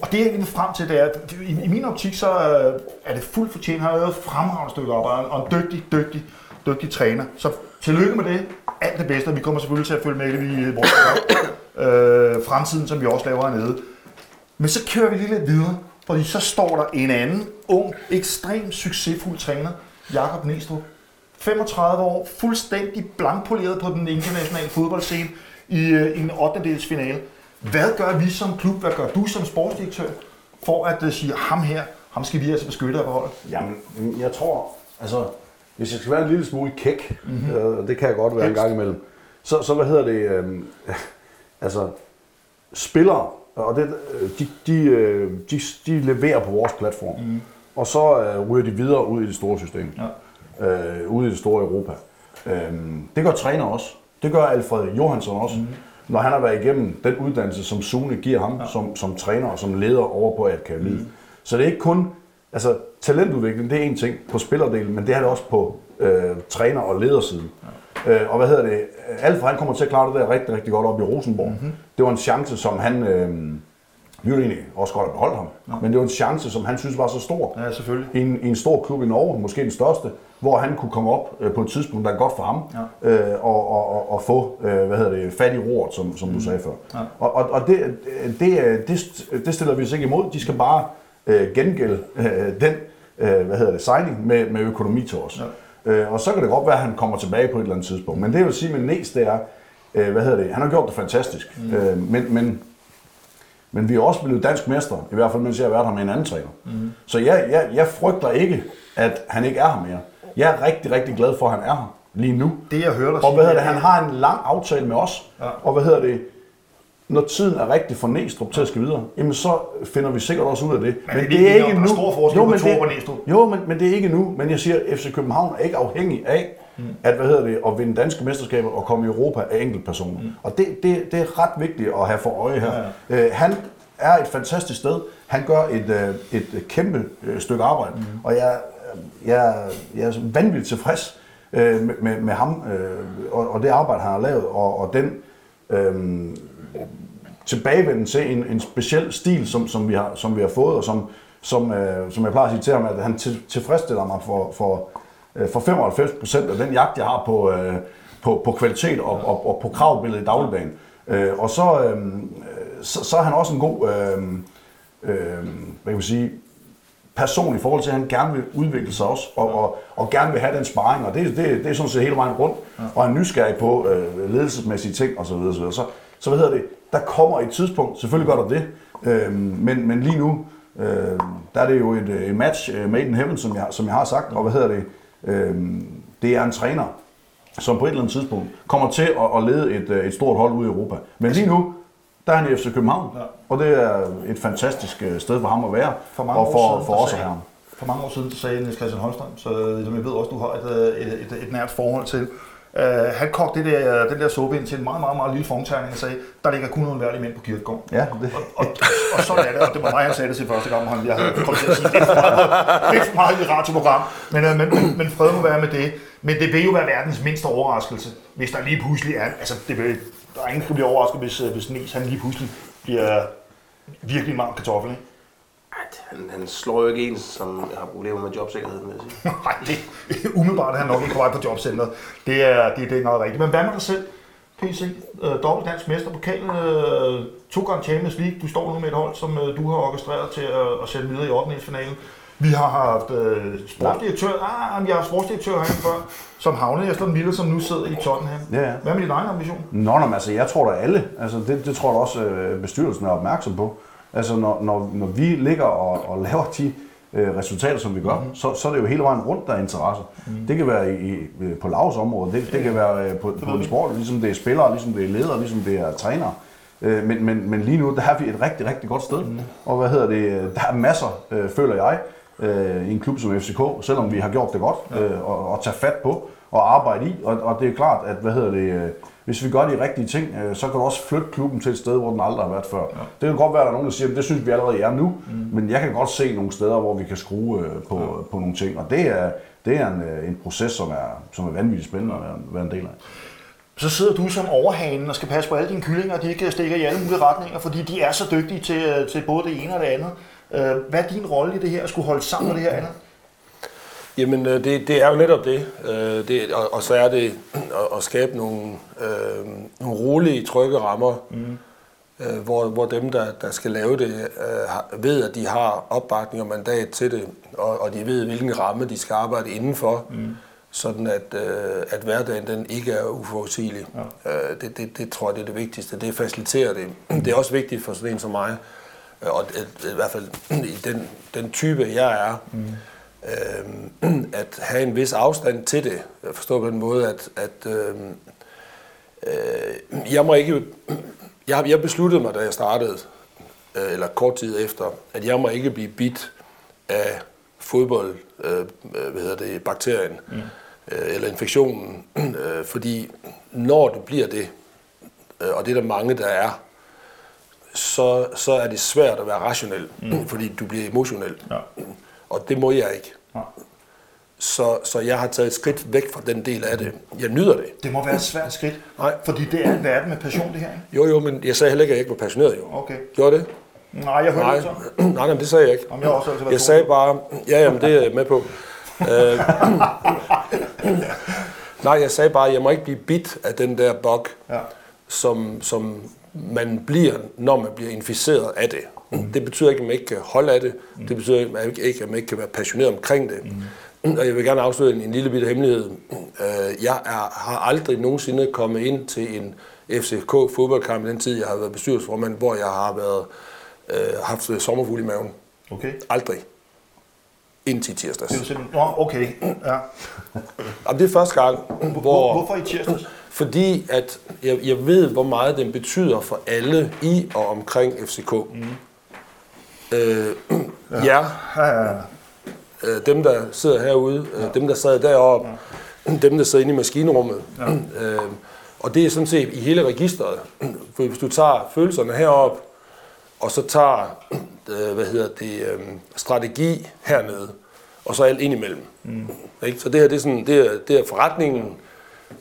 S1: Og det jeg vil frem til, det er, at i, i min optik, så øh, er det fuldt fortjent. Han har lavet et fremragende stykke arbejde, og en dygtig, dygtig, dygtig træner. Så tillykke med det. Alt det bedste, og vi kommer selvfølgelig til at følge med i vores øh, fremtiden, som vi også laver hernede. Men så kører vi lige lidt videre, fordi så står der en anden ung, ekstremt succesfuld træner, Jakob Næstrup. 35 år, fuldstændig blankpoleret på den internationale fodboldscene i, øh, en 8. finale. Hvad gør vi som klub, hvad gør du som sportsdirektør, for at uh, sige, ham her, ham skal vi altså beskytte af beholde?
S3: Jamen, jeg tror, altså, hvis jeg skal være en lille smule kæk, mm-hmm. øh, det kan jeg godt være Helst. en gang imellem, så, så hvad hedder det, øh, altså, spillere, og det, de, de, øh, de, de leverer på vores platform, mm. og så øh, ryger de videre ud i det store system, ja. øh, ud i det store Europa. Øh, det gør træner også. Det gør Alfred Johansson også. Mm når han har været igennem den uddannelse, som Sune giver ham ja. som, som træner og som leder over på akademiet. Mm. Så det er ikke kun, altså talentudvikling, det er en ting på spillerdelen, men det er det også på øh, træner- og ledersiden. Ja. Øh, og hvad hedder det, Alfred han kommer til at klare det der rigtig, rigtig godt op i Rosenborg. Mm-hmm. Det var en chance, som han, øh, vi ville egentlig også godt have beholdt ham, ja. men det var en chance, som han synes var så stor.
S1: Ja, selvfølgelig.
S3: I en, i en stor klub i Norge, måske den største, hvor han kunne komme op øh, på et tidspunkt, der er godt for ham, ja. øh, og, og, og, og få øh, hvad hedder det, fat i roret, som, som mm. du sagde før. Ja. Og, og, og det, det, det, det stiller vi os ikke imod. De skal bare øh, gengælde øh, den øh, hvad hedder det, signing med, med økonomi til os. Ja. Øh, og så kan det godt være, at han kommer tilbage på et eller andet tidspunkt. Men det jeg vil sige med Næs, det er, øh, hvad hedder det, han har gjort det fantastisk. Mm. Øh, men, men men vi er også blevet dansk mester, i hvert fald mens jeg har været her med en anden træner. Mm. Så jeg, jeg, jeg frygter ikke, at han ikke er her mere. Jeg er rigtig, rigtig glad for, at han er her lige nu.
S1: Det jeg hører dig
S3: Og hvad hedder det, han har en lang aftale med os. Ja. Og hvad hedder det, når tiden er rigtig for Næstrup til at skal videre, jamen så finder vi sikkert også ud af det.
S1: Men, men det, det er ikke nu. jo, men det,
S3: jo, men, men det er ikke nu. Men jeg siger, at FC København er ikke afhængig af, mm. at, hvad hedder det, at vinde danske mesterskaber og komme i Europa af enkeltpersoner. Mm. Og det, det, det er ret vigtigt at have for øje her. Ja, ja. Øh, han er et fantastisk sted. Han gør et, øh, et kæmpe øh, stykke arbejde, mm. og jeg, jeg, jeg er vanvittigt tilfreds øh, med, med, med ham og, og det arbejde, han har lavet, og, og den øh, tilbagevenden til en, en speciel stil, som, som, vi har, som vi har fået, og som, som, øh, som jeg plejer at sige til ham, at han til, tilfredsstiller mig for, for, for 95 procent af den jagt, jeg har på, øh, på, på kvalitet og, og, og på kravbilledet i dagligdagen. Øh, og så, øh, så, så er han også en god øh, øh, hvad kan man sige, person i forhold til, at han gerne vil udvikle sig også, og, og, og gerne vil have den sparring, og det, det, det er sådan set hele vejen rundt, ja. og han er nysgerrig på øh, ledelsesmæssige ting osv. Så, så, så, så hvad hedder det, der kommer et tidspunkt, selvfølgelig gør der det, øh, men, men lige nu, øh, der er det jo et, et match made in heaven, som jeg, som jeg har sagt, og hvad hedder det, øh, det er en træner, som på et eller andet tidspunkt kommer til at, at lede et, et stort hold ude i Europa. Men lige nu, der er han i FC København, ja. og det er et fantastisk øh, sted for ham at være, for mange og for, siden, for os her.
S1: For mange år siden sagde Niels Christian Holmstrøm, så som jeg ved også, du har et, øh, et, et, et nært forhold til, Uh, han kogte det der, den der suppe ind til en meget, meget, meget lille formterning og sagde, der ligger kun nogle værdige mænd på kirkegården.
S3: Ja, det.
S1: Og, og, og sådan er det, og det var mig, han sagde det til første gang, han jeg havde kommet til at sige, det er for meget, det er for meget i et radioprogram. Men, uh, men, men, men fred må være med det. Men det vil jo være verdens mindste overraskelse, hvis der lige pludselig er, altså det vil, der er ingen, der bliver overrasket, hvis, hvis Nies han lige pludselig bliver virkelig meget kartoffel, ikke?
S4: Han, han slår jo ikke en, som har problemer med jobsikkerheden, vil jeg sige. (laughs)
S1: Nej, det umiddelbart er han nok ikke på vej på jobcenteret. Det er, det, det er noget rigtigt. Men hvad med dig selv, PC? Uh, dobbelt dansk mester, pokal, uh, to gange Champions League. Du står nu med et hold, som uh, du har orkestreret til at, at sætte videre i 8. finalen. Vi har haft uh, sportsdirektør, ah, jeg har sportsdirektør herinde før, som havnede Jesper Mille, som nu sidder i Tottenham.
S3: Ja, ja.
S1: Hvad med din egen ambition?
S3: Nå, nå, altså, jeg tror da alle, altså det, det tror jeg da også øh, bestyrelsen er opmærksom på. Altså når, når, når vi ligger og, og laver de øh, resultater, som vi gør, mm. så, så er det jo hele vejen rundt, der er interesse. Mm. Det kan være i, i, på lavs område, det, det kan være øh, på, på en sport, ligesom det er spillere, ligesom det er ledere, ligesom det er trænere. Øh, men, men, men lige nu, der er vi et rigtig, rigtig godt sted. Mm. Og hvad hedder det, der er masser, øh, føler jeg, øh, i en klub som FCK, selvom vi har gjort det godt, øh, og, og tage fat på og arbejde i. Og, og det er klart, at hvad hedder det, øh, hvis vi gør de rigtige ting, øh, så kan du også flytte klubben til et sted, hvor den aldrig har været før. Ja. Det kan godt være, at der er nogen, der siger, at det synes vi allerede er nu, mm. men jeg kan godt se nogle steder, hvor vi kan skrue øh, på, ja. på nogle ting, og det er, det er en, øh, en proces, som er, som er vanvittigt spændende at være, være en del af.
S1: Så sidder du som overhanen og skal passe på alle dine kyllinger, de ikke stikker i alle mulige retninger, fordi de er så dygtige til, til både det ene og det andet. Hvad er din rolle i det her, at skulle holde sammen med det her andet?
S5: Jamen, det, det er jo netop det. det og, og så er det at, at skabe nogle, øh, nogle rolige, trygge rammer, mm. øh, hvor, hvor dem, der, der skal lave det, øh, ved, at de har opbakning og mandat til det, og, og de ved, hvilken ramme de skal arbejde indenfor, mm. sådan at, øh, at hverdagen den ikke er uforudsigelig. Ja. Øh, det, det, det tror jeg, det er det vigtigste. Det faciliterer det. (clears throat) Det er også vigtigt for sådan en som mig, og i hvert fald (clears throat) i den, den type, jeg er, mm øh, (clears throat) at have en vis afstand til det. Jeg forstår på den måde, at, at øh, øh, jeg må ikke... (clears throat) Jeg, jeg besluttede mig, da jeg startede, øh, eller kort tid efter, at jeg må ikke blive bit af fodbold, øh, hvad hedder det, bakterien, mm. øh, eller infektionen, (clears throat) øh, fordi når du bliver det, øh, og det er der mange, der er, så, så er det svært at være rationel, mm. fordi du bliver emotionel. Ja. Og det må jeg ikke. Så, så jeg har taget et skridt væk fra den del af det. Jeg nyder det.
S1: Det må være et svært skridt, Nej. fordi det er en verden med passion, det her, ikke?
S5: Jo, jo, men jeg sagde heller ikke, at jeg ikke var passioneret, jo.
S1: Okay.
S5: Gjorde det?
S1: Nej, jeg hørte
S5: nej.
S1: det så. (clears throat)
S5: nej, nej, det sagde jeg ikke.
S1: Jamen, jeg, også
S5: jeg sagde bare, ja, jamen, det er jeg med på. (laughs) Øh, (clears throat) nej, jeg sagde bare, at jeg må ikke blive bit af den der bug, ja. som, som man bliver, når man bliver inficeret af det. Mm. Det betyder ikke, at man ikke kan holde af det. Mm. Det betyder ikke, at man ikke kan være passioneret omkring det. Mm. Og jeg vil gerne afsløre en, en lille bitte hemmelighed. Øh, jeg er, har aldrig nogensinde kommet ind til en FCK fodboldkamp i den tid, jeg har været bestyrelsesformand, hvor jeg har været, øh, haft sommerfugl i maven.
S1: Okay.
S5: Aldrig. Indtil tirsdags.
S1: Det er simpelthen... Nå, okay. Ja.
S5: Jamen, det er første gang, hvor...
S1: Hvorfor i tirsdags?
S5: Fordi at jeg, jeg ved, hvor meget den betyder for alle i og omkring FCK. Mm. Øh, ja. ja. ja. Øh, dem, der sidder herude, ja. dem, der sad deroppe, ja. dem, der sidder inde i maskinrummet. Ja. Øh, og det er sådan set i hele registret. For hvis du tager følelserne herop, og så tager øh, hvad hedder det, øh, strategi hernede, og så alt ind imellem. Mm. Ikke? Så det her det er, sådan, det er, det er forretningen,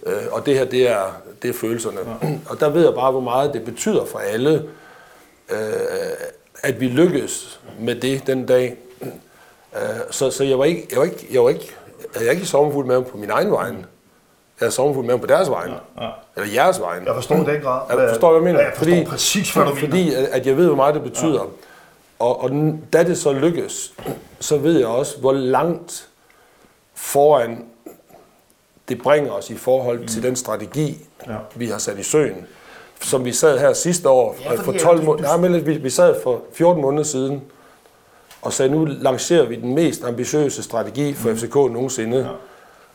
S5: øh, og det her det er, det er følelserne. Ja. (clears throat) Og der ved jeg bare, hvor meget det betyder for alle, øh, at vi lykkedes med det den dag. (clears throat) Øh, så, så jeg var ikke, jeg var ikke, jeg var ikke, jeg var ikke sommerfuld med på min egen vej. Jeg er sommerfuld med på deres vej. Ja, ja. Eller jeres vej.
S1: Jeg forstår den grad.
S5: Jeg forstår, hvad jeg mener.
S1: Ja, jeg forstår fordi, præcis, hvad du
S5: fordi, mener. Fordi at jeg ved, hvor meget det betyder. Ja. Og, og da det så lykkes, så ved jeg også, hvor langt foran det bringer os i forhold mm. til den strategi, ja. vi har sat i søen som vi sad her sidste år ja, for 12 måneder. Nej, men vi, vi sad for 14 måneder siden og sagde, nu lancerer vi den mest ambitiøse strategi for mm. FCK nogensinde. Ja.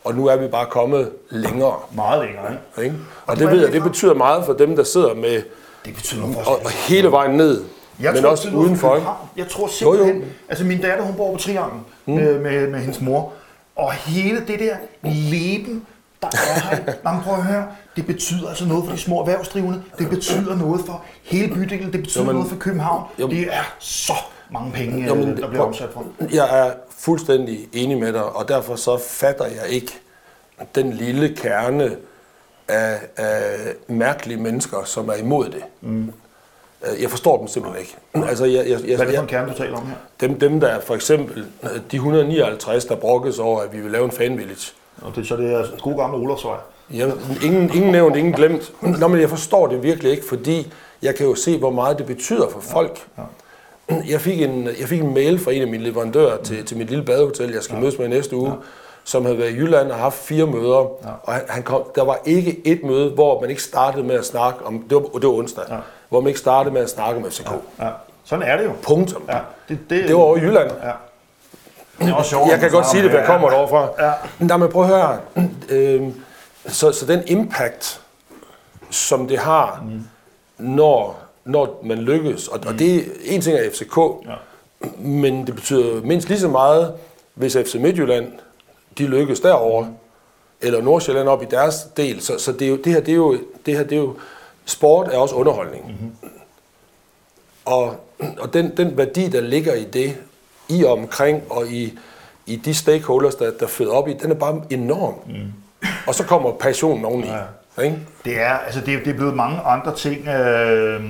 S5: Og nu er vi bare kommet længere.
S1: Meget længere, ikke?
S5: ikke? Og, og det ved jeg, det betyder meget for dem, der sidder med
S1: det betyder
S5: og, og hele vejen ned. Jeg men tror, også udenfor.
S1: Jeg tror simpelthen, jo, jo. altså min datter, hun bor på Triangel mm. med, med, med hendes mor. Og hele det der leben, der er her. Nå, men prøv at høre. Det betyder altså noget for de små erhvervsdrivende. Det betyder noget for hele bydelen. Det betyder
S5: Jo, men-
S1: noget for København.
S5: Jo, men-
S1: Det er så mange penge,
S5: Jo, men
S1: øh, der bliver omsat for.
S5: Jeg er fuldstændig enig med dig, og derfor så fatter jeg ikke den lille kerne af, af mærkelige mennesker, som er imod det. Mm. Jeg forstår dem simpelthen ikke. Altså, jeg, jeg, jeg,
S1: Hvad er det for en kerne, du taler om her?
S5: dem, dem, der for eksempel, de 159, der brokkes over, at vi vil lave en fanvillage,
S1: Og det, så det er gode gamle Olafsvej.
S5: jeg, ingen, ingen nævnt, ingen glemt. Nå, men jeg forstår det virkelig ikke, fordi jeg kan jo se, hvor meget det betyder for folk. Jeg fik en, jeg fik en mail fra en af mine leverandører til, til mit lille badehotel, jeg skal mødes med i næste uge, som havde været i Jylland og haft fire møder. Og han, han kom, der var ikke et møde, hvor man ikke startede med at snakke om, det var, det var onsdag, hvor man ikke startede med at snakke om FCK.
S1: Ja. Sådan er det jo.
S5: Punktum.
S1: Ja. Det, det,
S5: Det var over i Jylland.
S1: Ja. Det er også sjovt.
S5: Jeg kan godt sige det, for jeg kommer derovre fra.
S1: Ja.
S5: Nej, men prøv at høre. Øhm, så, så den impact, som det har, når, når man lykkes, og, og det er en ting er FCK, men det betyder mindst lige så meget, hvis FC Midtjylland, de lykkes derovre, eller Nordsjælland op i deres del. Så, så det, er jo, det her, det er jo, det her, det er jo, sport er også underholdning. Mm-hmm. Og, og den, den værdi, der ligger i det, i og omkring og i, i de stakeholders, der, der føder op i, den er bare enorm. Mm. Og så kommer passionen oveni. Ja. Ikke?
S1: Det er, altså det, er- det er blevet mange andre ting, øh,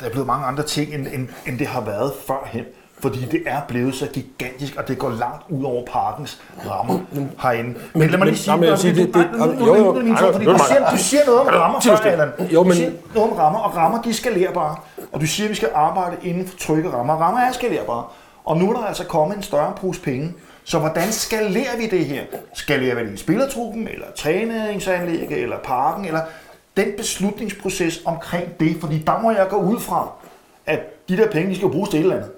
S1: der er blevet mange andre ting, end, end, end det har været førhen. Fordi det er blevet så gigantisk, og det går langt ud over parkens rammer herinde. Men, lad mig lige sige,
S5: men jeg vil sige, det- det-
S1: Nej, nu- nu-
S5: jo, jo.
S1: nu- nu- nu-
S5: Ej,
S1: fordi
S5: nu er
S1: du siger, du noget om rammer før. Allan.
S5: Jo,
S1: Du
S5: men-
S1: siger noget om rammer, og rammer de er skalerbare. Og du siger, at vi skal arbejde inden for trygge rammer. Rammer er skalerbare. Og nu er der altså kommet en større pose penge. Så hvordan skalerer vi det her? Skalerer vi det i spillertruppen, eller træningsanlægget, eller parken, eller den beslutningsproces omkring det? Fordi der må jeg gå ud fra, at de der penge, de skal bruges til et eller andet.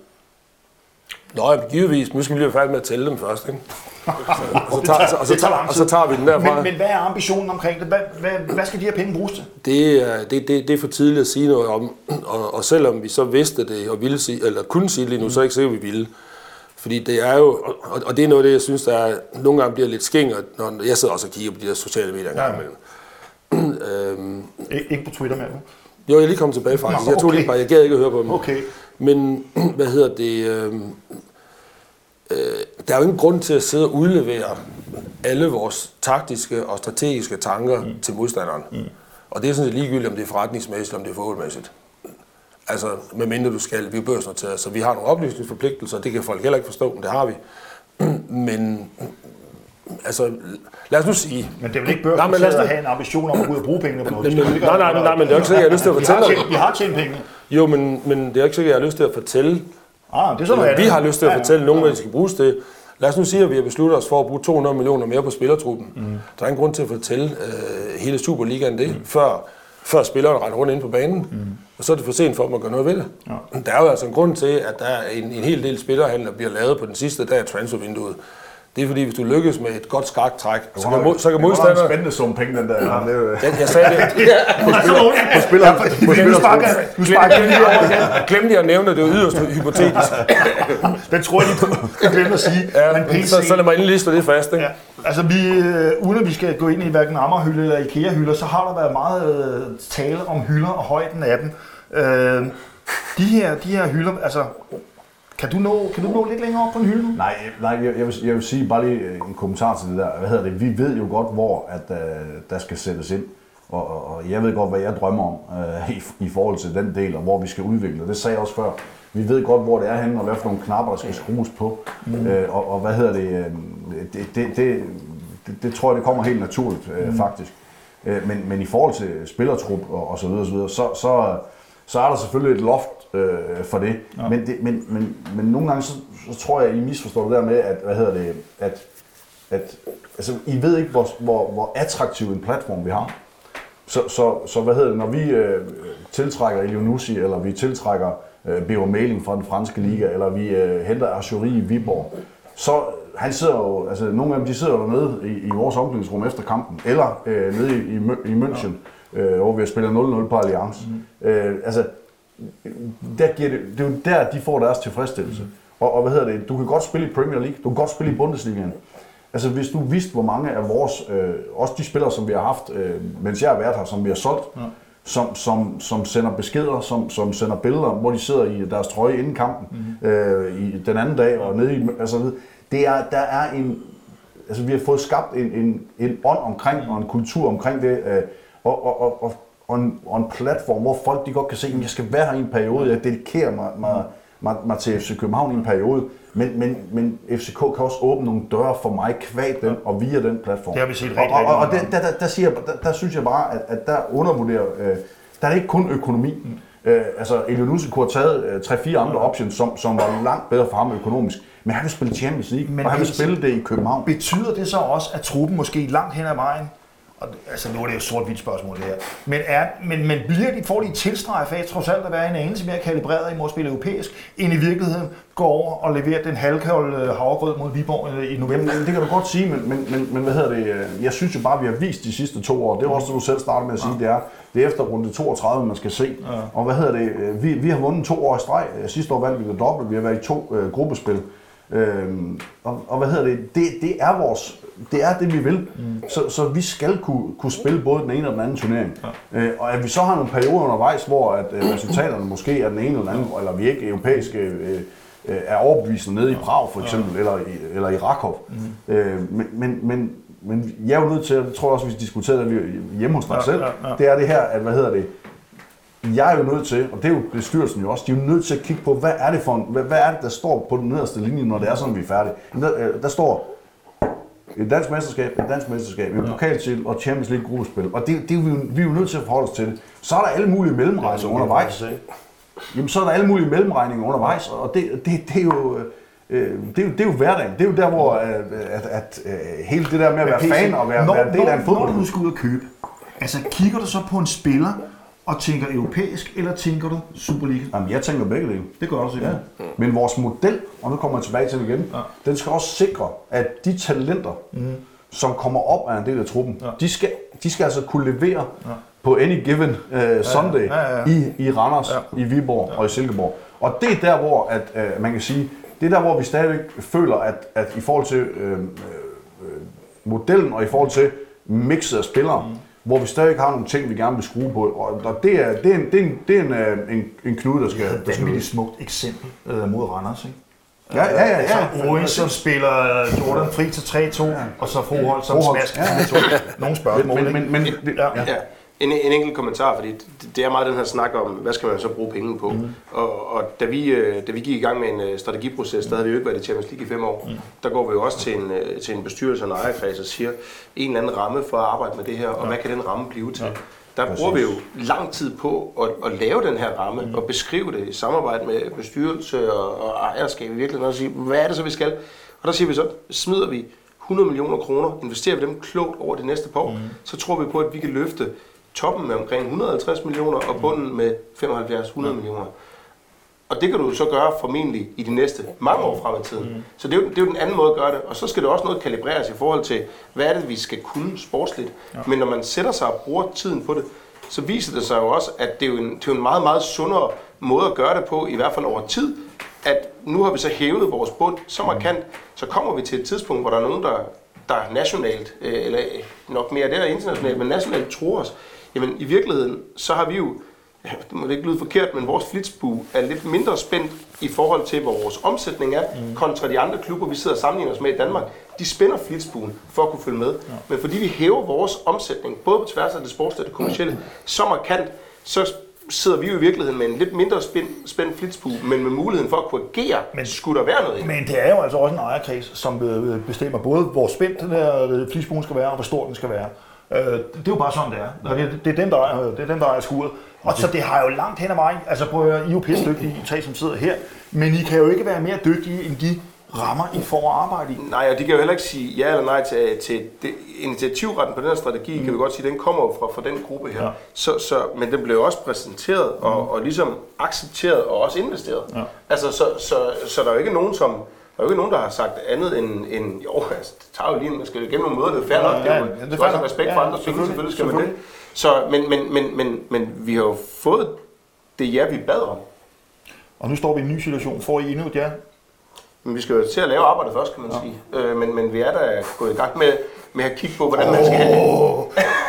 S5: Nå, ja, givetvis. Nu skal vi lige være færdige med at tælle dem først. Ikke? (laughs) Så, og, så tager, og, så
S1: tager
S5: og så tager vi den derfra.
S1: Men, men hvad er ambitionen omkring det? Hvad, hvad, hvad skal de her penge bruges til?
S5: Det er, det, det, det er for tidligt at sige noget om, og, og selvom vi så vidste det, og ville sige, eller kunne sige det lige nu, så er jeg ikke sikker, at vi ville. Fordi det er jo, og, og det er noget af det, jeg synes, der er, nogle gange bliver lidt skingert, når jeg sidder også og kigger på de der sociale medier en gang imellem. øhm,
S1: Ik- ikke på Twitter med.
S5: jo, jeg er lige kommet tilbage faktisk.
S1: Nå,
S5: Jeg tog
S1: okay.
S5: lige bare, jeg gad ikke at høre på dem.
S1: Okay.
S5: Men, (clears throat) hvad hedder det, øh, øh, der er jo ingen grund til at sidde og udlevere alle vores taktiske og strategiske tanker mm. til modstanderen. Mm. Og det er sådan set ligegyldigt, om det er forretningsmæssigt, om det er fodboldmæssigt. Altså, medmindre du skal, vi er børsnoteret, så vi har nogle oplysningsforpligtelser, det kan folk heller ikke forstå, men det har vi. (clears throat) Men, altså, lad os nu sige...
S1: Men det er vel ikke
S5: Nej,
S1: børsnoteret
S5: nu-
S1: at have en ambition om at ud og bruge pengene på noget.
S5: Nej, nej,
S1: være-
S5: nej, men det er ikke sikkert, jeg har lyst til at
S1: Vi har
S5: fortælle dig.
S1: tjent- Vi har tjent penge.
S5: Jo, men, men det er ikke sikkert, jeg har lyst til at fortælle
S1: Ah, det er sådan
S5: vi har lyst til at fortælle nogen, hvad de skal bruges til. Lad os nu sige, at vi har besluttet os for at bruge 200 millioner mere på spillertruppen. Mm. Der er ingen grund til at fortælle øh, hele Superligaen det, mm. før, før spillerne render rundt ind på banen. Mm. Og så er det for sent for dem at gøre noget ved det. Ja. Der er jo altså en grund til, at der er en, en hel del spillerhandler, der bliver lavet på den sidste dag af transfervinduet. Det er fordi, hvis du lykkes med et godt skaktræk, så kan, mod, så kan
S3: Det var en spændende sum penge, den der. Ja. Det, er jo-
S5: Jeg, jeg sagde det. (laughs)
S1: På spiller. Nu sparker nu sparker jeg lige
S5: at nævne, det var yderst hypotetisk. (laughs)
S1: Den tror jeg lige, du glemte at sige.
S5: Ja,
S1: Men PC,
S5: så, så lad mig endelig lige slå det fast. Ikke?
S1: Ja, altså vi, øh, uden at vi skal gå ind i hverken Amagerhylde eller Ikea-hylder, så har der været meget øh, tale om hylder og højden af dem. Øh, de, her, de her hylder, altså, kan du, nå, kan du nå lidt længere op på en hylde?
S3: Nej, nej jeg, jeg, vil, jeg vil sige bare lige en kommentar til det der. Hvad hedder det? Vi ved jo godt, hvor at, uh, der skal sættes ind. Og, og, og jeg ved godt, hvad jeg drømmer om uh, i, i forhold til den del, og hvor vi skal udvikle. Det sagde jeg også før. Vi ved godt, hvor det er henne, og hvad for nogle knapper, der skal skrues på. Mm. Uh, og, og hvad hedder det? øh, Det, det, det, det, det tror jeg, det kommer helt naturligt, uh, faktisk. Uh, men, men i forhold til spillertrup og, og så videre, så, videre så, så, så er der selvfølgelig et loft øh, for det. Ja. Men, det men, men, men nogle gange, så, så tror jeg, I misforstår det der med, at, hvad hedder det, at, at altså, I ved ikke, hvor, hvor, hvor attraktiv en platform vi har. Så, så, så hvad hedder det, når vi øh, tiltrækker Elionussi, eller vi tiltrækker øh, Beo Mailing fra den franske liga, eller vi øh, henter Archery i Viborg, så han sidder jo, altså nogle af dem, de sidder jo dernede i, i vores omklædningsrum efter kampen, eller øh, nede i, i, i München, øh, hvor vi har spillet 0-0 på Allianz. Mm. Øh, altså, der giver det, det er jo der, de får deres tilfredsstillelse. Og, og hvad hedder det, du kan godt spille i Premier League, du kan godt spille i Bundesligaen, Altså hvis du vidste, hvor mange af vores, øh, også de spillere, som vi har haft, øh, mens jeg har været her, som vi har solgt, ja. som, som, som sender beskeder, som, som sender billeder, hvor de sidder i deres trøje inden kampen, mm. øh, i den anden dag og nede i, altså det er, der er en, altså vi har fået skabt en, en, en ånd omkring og en kultur omkring det, øh, og, og, og, og, og, en, og en platform, hvor folk de godt kan se, at jeg skal være her i en periode, jeg dedikerer mig, mig, mig, mig til FC København i en periode, men, men, men FCK kan også åbne nogle døre for mig kvæg den og via den platform.
S1: Det har vi set
S3: rigtig, og, og, og der, der, der, siger, der, der synes jeg bare, at, at der undervurderer, øh, der er det ikke kun økonomi. Mm. Øh, altså, Elio Nusse kunne have taget øh, 3-4 andre options, som, som var langt bedre for ham økonomisk. Men han vil spille Champions League, men og han vil spille det i København.
S1: Betyder det så også, at truppen måske langt hen ad vejen og altså nu er det jo sort-hvidt spørgsmål det her, men, er, men, men bliver de, får de tilstrejf af trods alt at være en anelse mere kalibreret i at spille europæisk, end i virkeligheden går over og leverer den halvkolde øh, havregrød mod Viborg øh, i november?
S3: Det kan du godt sige, men, men, men, men hvad hedder det, øh, jeg synes jo bare, at vi har vist de sidste to år, det var også det, du selv startede med at sige, ja. det er, det er efter runde 32, man skal se. Ja. Og hvad hedder det, vi, vi har vundet to år i streg, sidste år vandt vi det dobbelt, vi har været i to uh, gruppespil. Øhm, og, og hvad hedder det, det, det er vores det er det, vi vil. Mm. Så, så vi skal kunne, kunne spille både den ene og den anden turnering. Ja. Øh, og at vi så har nogle perioder undervejs, hvor at, øh, resultaterne måske er den ene eller den anden, ja. eller vi ikke europæiske øh, øh, er overbevisende nede i Prag for eksempel, ja. eller, i, eller i Rakov. Mm. Øh, men, men, men, men jeg er jo nødt til, jeg tror også, vi diskuterede det hjemme hos dig ja, selv, ja, ja. det er det her, at hvad hedder det, jeg er jo nødt til, og det er jo bestyrelsen jo også, de er jo nødt til at kigge på, hvad er det for en, hvad, hvad er det, der står på den nederste linje, når det er sådan, vi er færdige. Der, øh, der står et dansk mesterskab, et dansk mesterskab, et pokaltitel og Champions League gruppespil. Og det, det er vi, jo, vi er jo nødt til at forholde os til det. Så er der alle mulige mellemregninger undervejs. Jamen, så er der alle mulige mellemregninger undervejs, og det, det, det er jo... Øh, det, er jo, det er jo hverdagen. Det er jo der, hvor at, at, at, at hele det der med at være fan og være, når, være del af en fodbold.
S1: Når du skal ud og købe, altså kigger du så på en spiller, og tænker europæisk, eller tænker du Superliga?
S3: Jamen, jeg tænker begge dele.
S1: Det gør du sikkert.
S3: Ja. Men vores model, og nu kommer jeg tilbage til det igen, ja. den skal også sikre, at de talenter, mm. som kommer op af en del af truppen, ja. de, skal, de skal altså kunne levere ja. på any given uh, Sunday ja, ja, ja, ja. I, i Randers, ja. i Viborg ja. og i Silkeborg. Og det er der, hvor at, uh, man kan sige, det er der, hvor vi stadigvæk føler, at, at i forhold til uh, uh, modellen og i forhold til mixet af spillere, mm hvor vi stadig har nogle ting, vi gerne vil skrue på. Og det er, det er, en, det er, en, det er en, øh, en, en knude, der skal... Det
S1: er et vanvittigt smukt eksempel øh, mod Randers, ikke?
S3: Ja, ja, ja. ja.
S1: Altså, Rui, som spiller øh, Jordan fri til 3-2, ja. og så Froholt som smask ja, ja. Nogle spørgsmål.
S4: Men, men, men, men, ja. ja. En, en enkelt kommentar, fordi det, det er meget den her snak om, hvad skal man så bruge penge på. Mm. Og, og da, vi, øh, da vi gik i gang med en øh, strategiproces, der havde vi jo ikke været i Champions League i fem år. Mm. Der går vi jo også til en, øh, til en bestyrelse og en ejerkreds og siger, en eller anden ramme for at arbejde med det her, og ja. hvad kan den ramme blive til? Ja. Der Præcis. bruger vi jo lang tid på at, at lave den her ramme mm. og beskrive det i samarbejde med bestyrelse og, og ejerskab i virkeligheden og sige, hvad er det så, vi skal? Og der siger vi så, smider vi 100 millioner kroner, investerer vi dem klogt over de næste par år, mm. så tror vi på, at vi kan løfte toppen med omkring 150 millioner og bunden med 75-100 millioner. Og det kan du så gøre formentlig i de næste mange år frem i tiden. Mm. Så det er, jo, det er jo den anden måde at gøre det. Og så skal det også noget kalibreres i forhold til, hvad er det, vi skal kunne sportsligt. Ja. Men når man sætter sig og bruger tiden på det, så viser det sig jo også, at det er jo en, det er en meget, meget sundere måde at gøre det på, i hvert fald over tid, at nu har vi så hævet vores bund så markant, så kommer vi til et tidspunkt, hvor der er nogen, der, der nationalt, øh, eller nok mere der internationalt, men nationalt tror os, Jamen i virkeligheden, så har vi jo, ja, det må det ikke lyde forkert, men vores flitsbue er lidt mindre spændt i forhold til, hvor vores omsætning er, mm. kontra de andre klubber, vi sidder og sammenligner os med i Danmark. De spænder flitsbuen for at kunne følge med. Ja. Men fordi vi hæver vores omsætning, både på tværs af det sportslige og det kommercielle, så markant, så sidder vi jo i virkeligheden med en lidt mindre spænd, spændt flitsbue, men med muligheden for at kunne agere, men skulle der være noget i
S1: Men det er jo altså også en ejerkreds, som bestemmer både, hvor spændt den her flitsbue skal være, og hvor stor den skal være. Øh, det er jo bare sådan, det er. Og det, det, er den, der er, det er den, der er skuret. Og så det har jo langt hen ad vejen, altså prøv at I er jo pisse dygtige, I tre som sidder her, men I kan jo ikke være mere dygtige end de rammer, I får at arbejde i.
S4: Nej, og de kan jo heller ikke sige ja eller nej til, til det. initiativretten på den her strategi, mm. kan vi godt sige, den kommer jo fra, fra den gruppe her. Ja. Så, så, men den blev også præsenteret og, mm. og ligesom accepteret og også investeret. Ja. Altså, så, så, så, så der er jo ikke nogen, som der er jo ikke nogen, der har sagt andet end, end jo, (laughs) altså, det tager jo lige, man skal igennem nogle møder, det er fair nok, ja, ja, ja, det er jo ja, respekt for ja, andre penge, selvfølgelig skal man det. Så, men, men, men, men, men vi har jo fået det ja, vi bad om.
S1: Og nu står vi i en ny situation. Får I endnu et ja?
S4: Men vi skal jo til at lave arbejdet først, kan man sige. Øh, men, men vi er da gået i gang med, med at kigge på, hvordan man skal...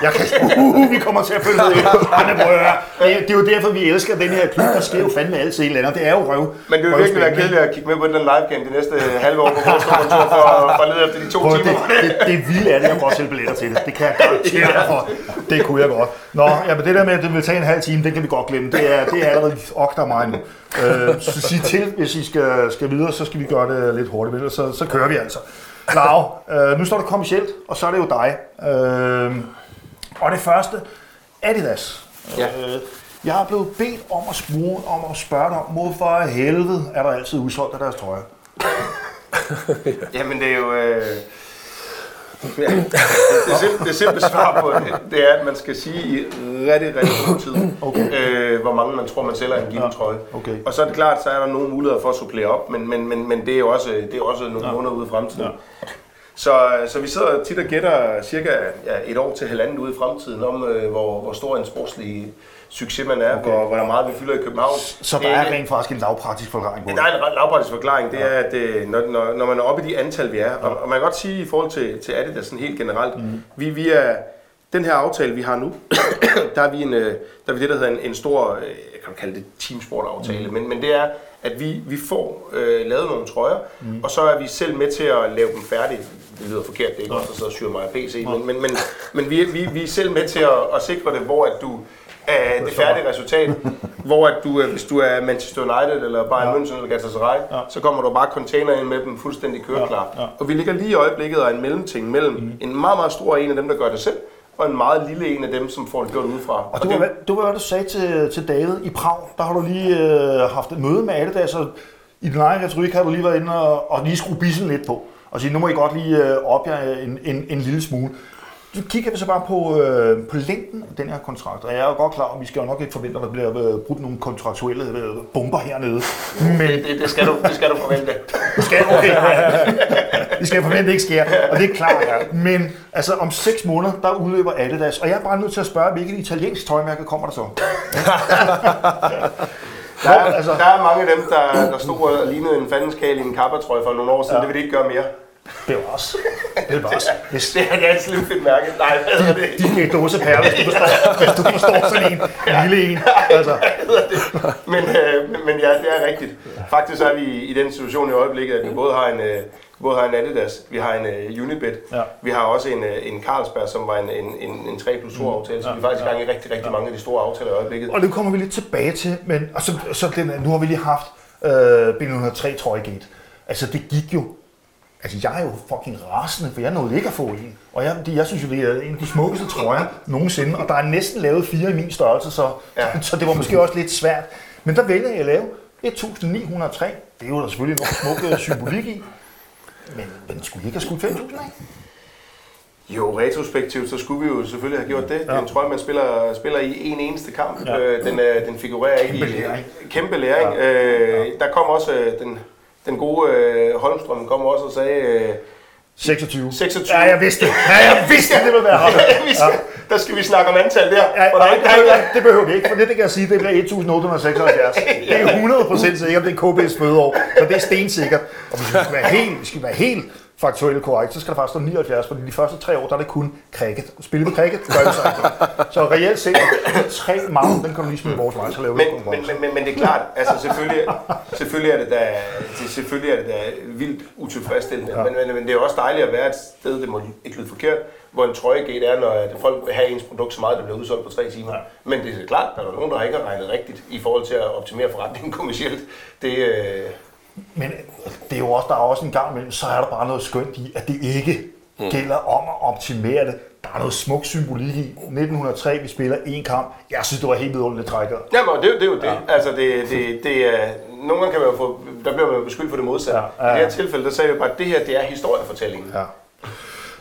S1: Jeg kan, uh, vi kommer til at følge. Det, er- det er jo derfor, vi elsker den her klub. Der sker jo fandme altid et eller andet. Det er jo røv.
S4: Men det vil virkelig være kedeligt at kigge med på den livecam de næste halve år på vores kontor for, for at lede efter de to
S1: Prøv,
S4: timer.
S1: det, det, det vilde er det, jeg godt sælge billetter til det. Det kan jeg dig for. Det kunne jeg godt. Nå, ja, men det der med, at det vil tage en halv time, det kan vi godt glemme. Det er, det er allerede okter mig nu. Øh, så sig til, hvis I skal, skal videre, så skal vi gøre det lidt hurtigt. Så, så kører vi altså. Lau, øh, nu står det kommercielt, og så er det jo dig. Øh, og det første, Adidas.
S4: Ja.
S1: Øh, jeg er blevet bedt om at, spørge, om at spørge dig om, hvorfor helvede er der altid udsolgt af deres trøjer? (laughs)
S4: Jamen det er jo... Øh... Ja, det, det, simple, det simple svar på det, det er, at man skal sige i rigtig, rigtig god tid,
S1: Okay.
S4: øh, hvor mange man tror, man sælger en given trøje.
S1: okay.
S4: Og så er det klart, så er der nogle muligheder for at supplere op, men, men, men, men det er jo også, det er også nogle ja. måneder ude i fremtiden.
S1: Ja.
S4: Så, så vi sidder tit og gætter cirka ja, et år til halvanden ude i fremtiden om, øh, hvor, hvor stor en sportslig succes man er, okay. hvor, hvor meget vi fylder i København.
S1: Så der er rent faktisk en lavpraktisk forklaring på
S4: Ja,
S1: det.
S4: der er en lavpraktisk forklaring. Det er, at øh, når, når, når man er oppe i de antal, vi er, og, og man kan godt sige i forhold til, til Adidas sådan helt generelt, mm. vi, vi er, den her aftale, vi har nu, (coughs) der er vi, en, øh, der er vi det, der hedder en, en stor, øh, jeg kan kalde det teamsport-aftale, mm. men, men det er, at vi, vi får øh, lavet nogle trøjer, mm. og så er vi selv med til at lave dem færdige. Det lyder forkert, det er ikke os, der sidder og syr mig af PC, men, men, men, men vi, vi, vi er selv med til at, at sikre det, hvor at du af det færdige resultat, (laughs) hvor at du, øh, hvis du er Manchester United eller Bayern
S1: Ja.
S4: München eller Galatasaray,
S1: Ja.
S4: så kommer der bare container ind med dem fuldstændig køreklar.
S1: Ja, ja.
S4: Og vi ligger lige i øjeblikket og er en mellemting mellem mm. en meget, meget stor en af dem, der gør det selv, og en meget lille en af dem, som får det gjort udefra.
S1: Og det var, det var, hvad du sagde til, til David i Prag. Der har du lige øh, haft et møde med Adidas, og i din egen retorik har du lige været inde og, og lige skrue bissen lidt på. Og sige, nu må I godt lige øh, op jer en, en, en lille smule. Så kigger vi så bare på, øh, på længden af den her kontrakt. Og jeg er jo godt klar, at vi skal jo nok ikke forvente, at der bliver øh, brudt nogle kontraktuelle øh, bomber hernede. Men
S4: det, det, det, skal du, det skal du forvente. (laughs)
S1: det skal, okay. (laughs) Vi skal forvente, det ikke sker, og det er klart. Ja. Men altså, om seks måneder, der udløber Adidas, og jeg er bare nødt til at spørge, hvilket italiensk tøjmærke kommer der så? (laughs)
S4: Der er,
S1: altså-
S4: altså, der er mange af dem, der, der stod og lignede en fandenskal i en kappertrøje for nogle år siden. Ja. Det vil de ikke gøre mere.
S1: Det var også. Det var også. Hvis (laughs)
S4: Det er, det er et slimt fedt mærke. Nej, hvad hedder det?
S1: de er dåsepærer, hvis du forstår, hvis du forstår sådan en lille en. Altså,
S4: men, øh, men- men ja, det er rigtigt. Faktisk er vi i den situation i øjeblikket, at vi både har en, øh, både har en Adidas, vi har en øh, Unibet,
S1: Ja.
S4: vi har også en, øh, en Carlsberg, som var en, en, en, en 3 plus 2 aftale, så vi er faktisk i gang i rigtig, rigtig mange af de store aftaler i øjeblikket.
S1: og det kommer vi lidt tilbage til, men og så, så den, nu har vi lige haft øh, B103 Trøjgate. Altså, det gik jo Altså, jeg er jo fucking rasende, for jeg nåede ikke at få en. Og jeg, det- jeg synes jo, det er en af de smukkeste trøjer nogensinde, og der er næsten lavet fire i min størrelse, så, ja.
S4: Ja. (laughs)
S1: så det var måske også lidt svært. Men der vælger jeg at lave 1903. Det er jo der selvfølgelig noget smuk øh, symbolik i. Men, men skulle I ikke have skudt 5.000 af?
S4: Jo, retrospektivt, så skulle vi jo selvfølgelig have gjort det. Ja. Det er en trøje, man spiller, spiller i en eneste kamp.
S1: Ja.
S4: Øh, den, øh, den figurerer ikke
S1: Kæmpe
S4: i...
S1: læring.
S4: Kæmpe læring. Ja. Øh, der kom også øh, den, den gode øh, Holmstrøm kom også og sagde... Øh,
S1: 26.
S4: 26.
S1: Ja, jeg vidste det. Ja, jeg vidste, det ville være ham. (laughs)
S4: vi skal, Der skal vi snakke om antal der.
S1: Ja,
S4: for der er
S1: nej,
S4: ikke, der er ikke,
S1: det behøver vi ikke, for det, det kan jeg sige, det bliver 1876. (laughs) Det er 100% sikkert, det er KB's fødeår, så det er stensikkert. Og vi skal være helt, vi skal være helt faktuelt korrekt, så skal der faktisk stå 79, fordi de første tre år, der er det kun cricket. Spille vi cricket, gør vi så. Så reelt set, tre mange, den kan du lige smide vores vej, så laver
S4: men,
S1: en
S4: men, men, men, men det er klart, altså selvfølgelig, selvfølgelig er det da, det, selvfølgelig er det da vildt utilfredsstillende, ja. men, men, men, det er også dejligt at være et sted, det må ikke lyde forkert, hvor en trøjegate er, når at folk have ens produkt så meget, der bliver udsolgt på tre timer. Ja. Men det er klart, der er nogen, der ikke har regnet rigtigt i forhold til at optimere forretningen kommercielt. Det, øh,
S1: Men det er jo også, der er også en gang imellem, så er der bare noget skønt i, at det ikke
S4: Mm.
S1: gælder om at optimere det. Der er noget smuk symbolik i. 1903, vi spiller en kamp. Jeg synes, det var helt vidunderligt trækket.
S4: Jamen, det, er jo- det er jo det. Ja. Altså, det, det, det er, nogle gange kan man jo få, der bliver man jo beskyldt for det modsatte.
S1: Ja, ja.
S4: I det her tilfælde, der sagde vi bare, at det her, det er historiefortællingen.
S1: Ja.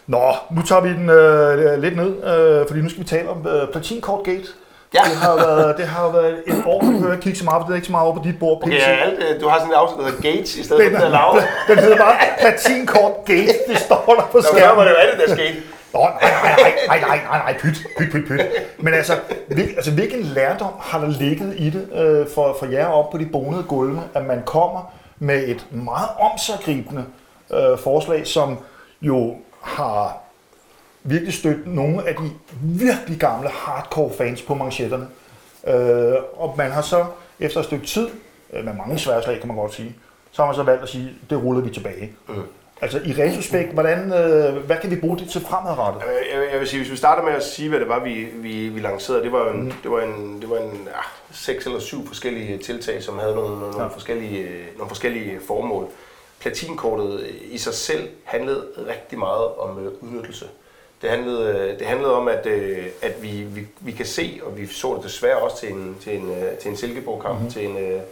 S1: Nå, nu tager vi den øh, lidt ned, øh, fordi nu skal vi tale om øh, Platinkortgate.
S4: Ja.
S1: Det har været, det har været et år, du kan kigge så meget på, det er ikke så meget over på dit bord.
S4: Okay,
S1: PC.
S4: ja, alt, øh, du har sådan et afsnit, der hedder Gates, i stedet for
S1: Den,
S4: lav.
S1: den hedder bare Platinkortgate, det står der på
S4: Så der var det
S1: skærmen.
S4: jo alt, der skete.
S1: Nå, nej, nej, nej, nej, nej, nej, pyt, pyt, pyt, pyt. Men altså, hvil, altså, hvilken lærdom har der ligget i det øh, for, for jer op på de bonede gulve, at man kommer med et meget omsaggribende øh, forslag, som jo har virkelig stødt nogle af de virkelig gamle hardcore fans på manchetterne. Øh, og man har så efter et stykke tid, øh, med mange svære slag kan man godt sige, så har man så valgt at sige, det ruller vi tilbage. Mm. Altså i retrospekt, hvordan, øh, hvad kan vi bruge det til fremadrettet?
S4: Jeg, jeg, vil sige, hvis vi starter med at sige, hvad det var, vi, vi, vi lancerede, det var en, mm. det var en, det var en ja, seks eller syv forskellige tiltag, som havde nogle, nogle, ja. forskellige, nogle forskellige formål. Platinkortet i sig selv handlede rigtig meget om øh, udnyttelse. Det handlede, øh, det handlede om, at, øh, at vi, vi, vi kan se, og vi så det desværre også til en, til en, til en Silkeborg-kamp, mm-hmm. til en,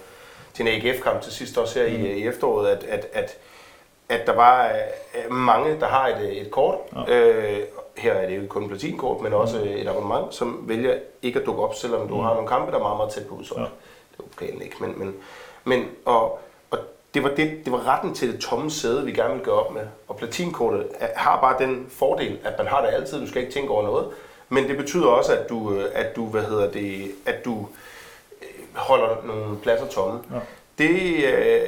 S4: til en AGF-kamp til sidst også her mm-hmm. i, i efteråret, at, at, at at der var øh, mange, der har et, et kort. Ja. Øh, her er det jo kun platinkort, men også mm. et abonnement, som vælger ikke at dukke op, selvom du mm. har nogle kampe, der er meget, meget tæt på udsolgt. Ja. Det er okay, ikke, men, men, men og det, var det, det var retten til det tomme sæde, vi gerne vil gøre op med. Og platinkortet har bare den fordel, at man har det altid, du skal ikke tænke over noget. Men det betyder også, at du, øh, at du, hvad hedder det, at du øh, holder nogle pladser tomme. Ja. Det, øh,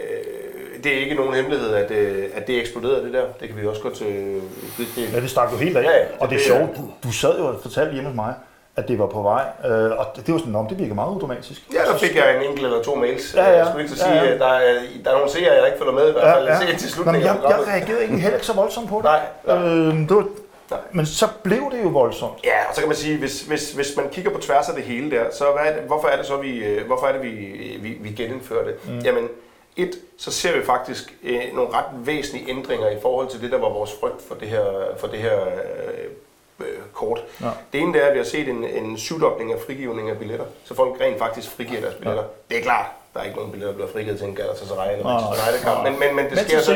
S4: det er ikke nogen hemmelighed, at, øh, at det eksploderede det der. Det kan vi også godt til...
S1: Det, det, ja, det stak jo helt af. Ja, ja, og det er sjovt, du, du sad jo og fortalte hjemme hos mig, at det var på vej, øh, og det var sådan, om det virker meget udramatisk.
S4: Ja, der fik jeg en enkelt eller to mails. Ja, ja. Jeg skulle ikke så sige, ja, ja. der, er, der er nogle seere, jeg ikke følger med, i hvert fald. Ja, ja. til slutningen.
S1: jeg, jeg reagerede ikke heller ikke så voldsomt på det.
S4: Nej. nej.
S1: Øh, det var, Nej. Men så blev det jo voldsomt.
S4: Ja, og så kan man sige, hvis, hvis, hvis man kigger på tværs af det hele der, så hvad er det, hvorfor er det så, vi, øh, hvorfor er det, vi, vi, vi genindfører det? Mm. Jamen, et, så ser vi faktisk øh, nogle ret væsentlige ændringer i forhold til det, der var vores frygt for det her, for det her øh, øh, kort. Ja. Det ene det er, at vi har set en, en syvdobling af frigivning af billetter, så folk rent faktisk frigiver deres billetter. Ja. Det er klart, der er ikke nogen billetter, der bliver frigivet til en Galatasaray eller Manchester United kamp, men, men, men det sker så,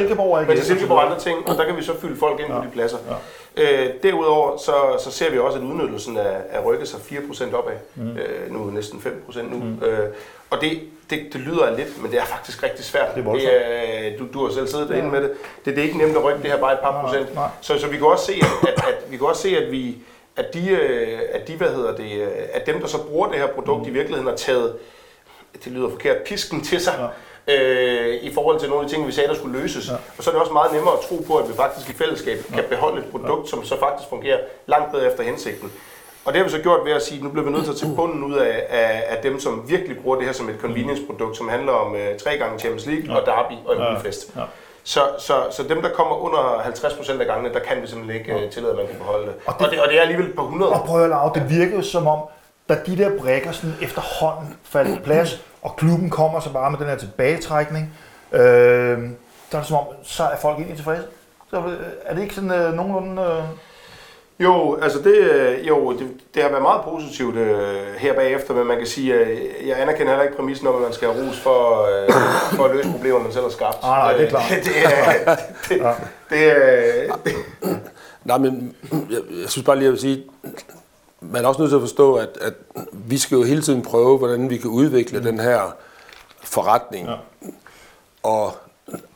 S4: men til Silkeborg andre ting, og der kan vi så fylde folk ind ja. på de pladser. Ja. Øh, derudover så, så ser vi også, at udnyttelsen er, er rykket sig 4% opad, mm. øh, nu næsten 5% nu, mm. øh, og det, det, det lyder lidt, men det er faktisk rigtig svært. Det er, det er du, du har selv siddet derinde ja. med det. det. Det er ikke nemt at rykke det her bare et par procent. Nej, nej. Så, så vi kan også se, at, at, at vi kan også se, at vi at de, øh, at de, hvad hedder det, øh, at dem, der så bruger det her produkt mm. i virkeligheden har taget, det lyder forkert, pisken til sig, ja. øh, i forhold til nogle af de ting, vi sagde, der skulle løses. Ja. Og så er det også meget nemmere at tro på, at vi faktisk i fællesskab ja. kan beholde et produkt, ja. som så faktisk fungerer langt bedre efter hensigten. Og det har vi så gjort ved at sige, at nu bliver vi nødt til at tage bunden ud af, af, af dem, som virkelig bruger det her som et convenience-produkt, som handler om uh, tre gange Champions League ja. og Derby og ja. fest. Ja. Så, så, så dem, der kommer under 50% af gangene, der kan vi simpelthen ikke ja. tillade, at man kan beholde det. Og det, og det, og det er alligevel på 100.
S1: Og prøv at lave, det virker jo som om, da de der brækker sådan efterhånden faldt på plads, og klubben kommer så bare med den her tilbagetrækning, øh, der er det som om, så er folk egentlig tilfredse. Så øh, er det ikke sådan øh, nogenlunde... Øh
S4: jo, altså det, øh, jo, det, det har været meget positivt øh, her bagefter, men man kan sige, at jeg anerkender heller ikke præmissen om, at man skal have ros for, øh, for at løse problemer, man selv har skabt.
S1: Ah, nej, det er klart.
S4: det, er, det, ja. det, er, det,
S5: Nej, men jeg, jeg synes bare lige, at jeg vil sige, man er også nødt til at forstå, at, at vi skal jo hele tiden prøve, hvordan vi kan udvikle mm. den her forretning. Ja. Og,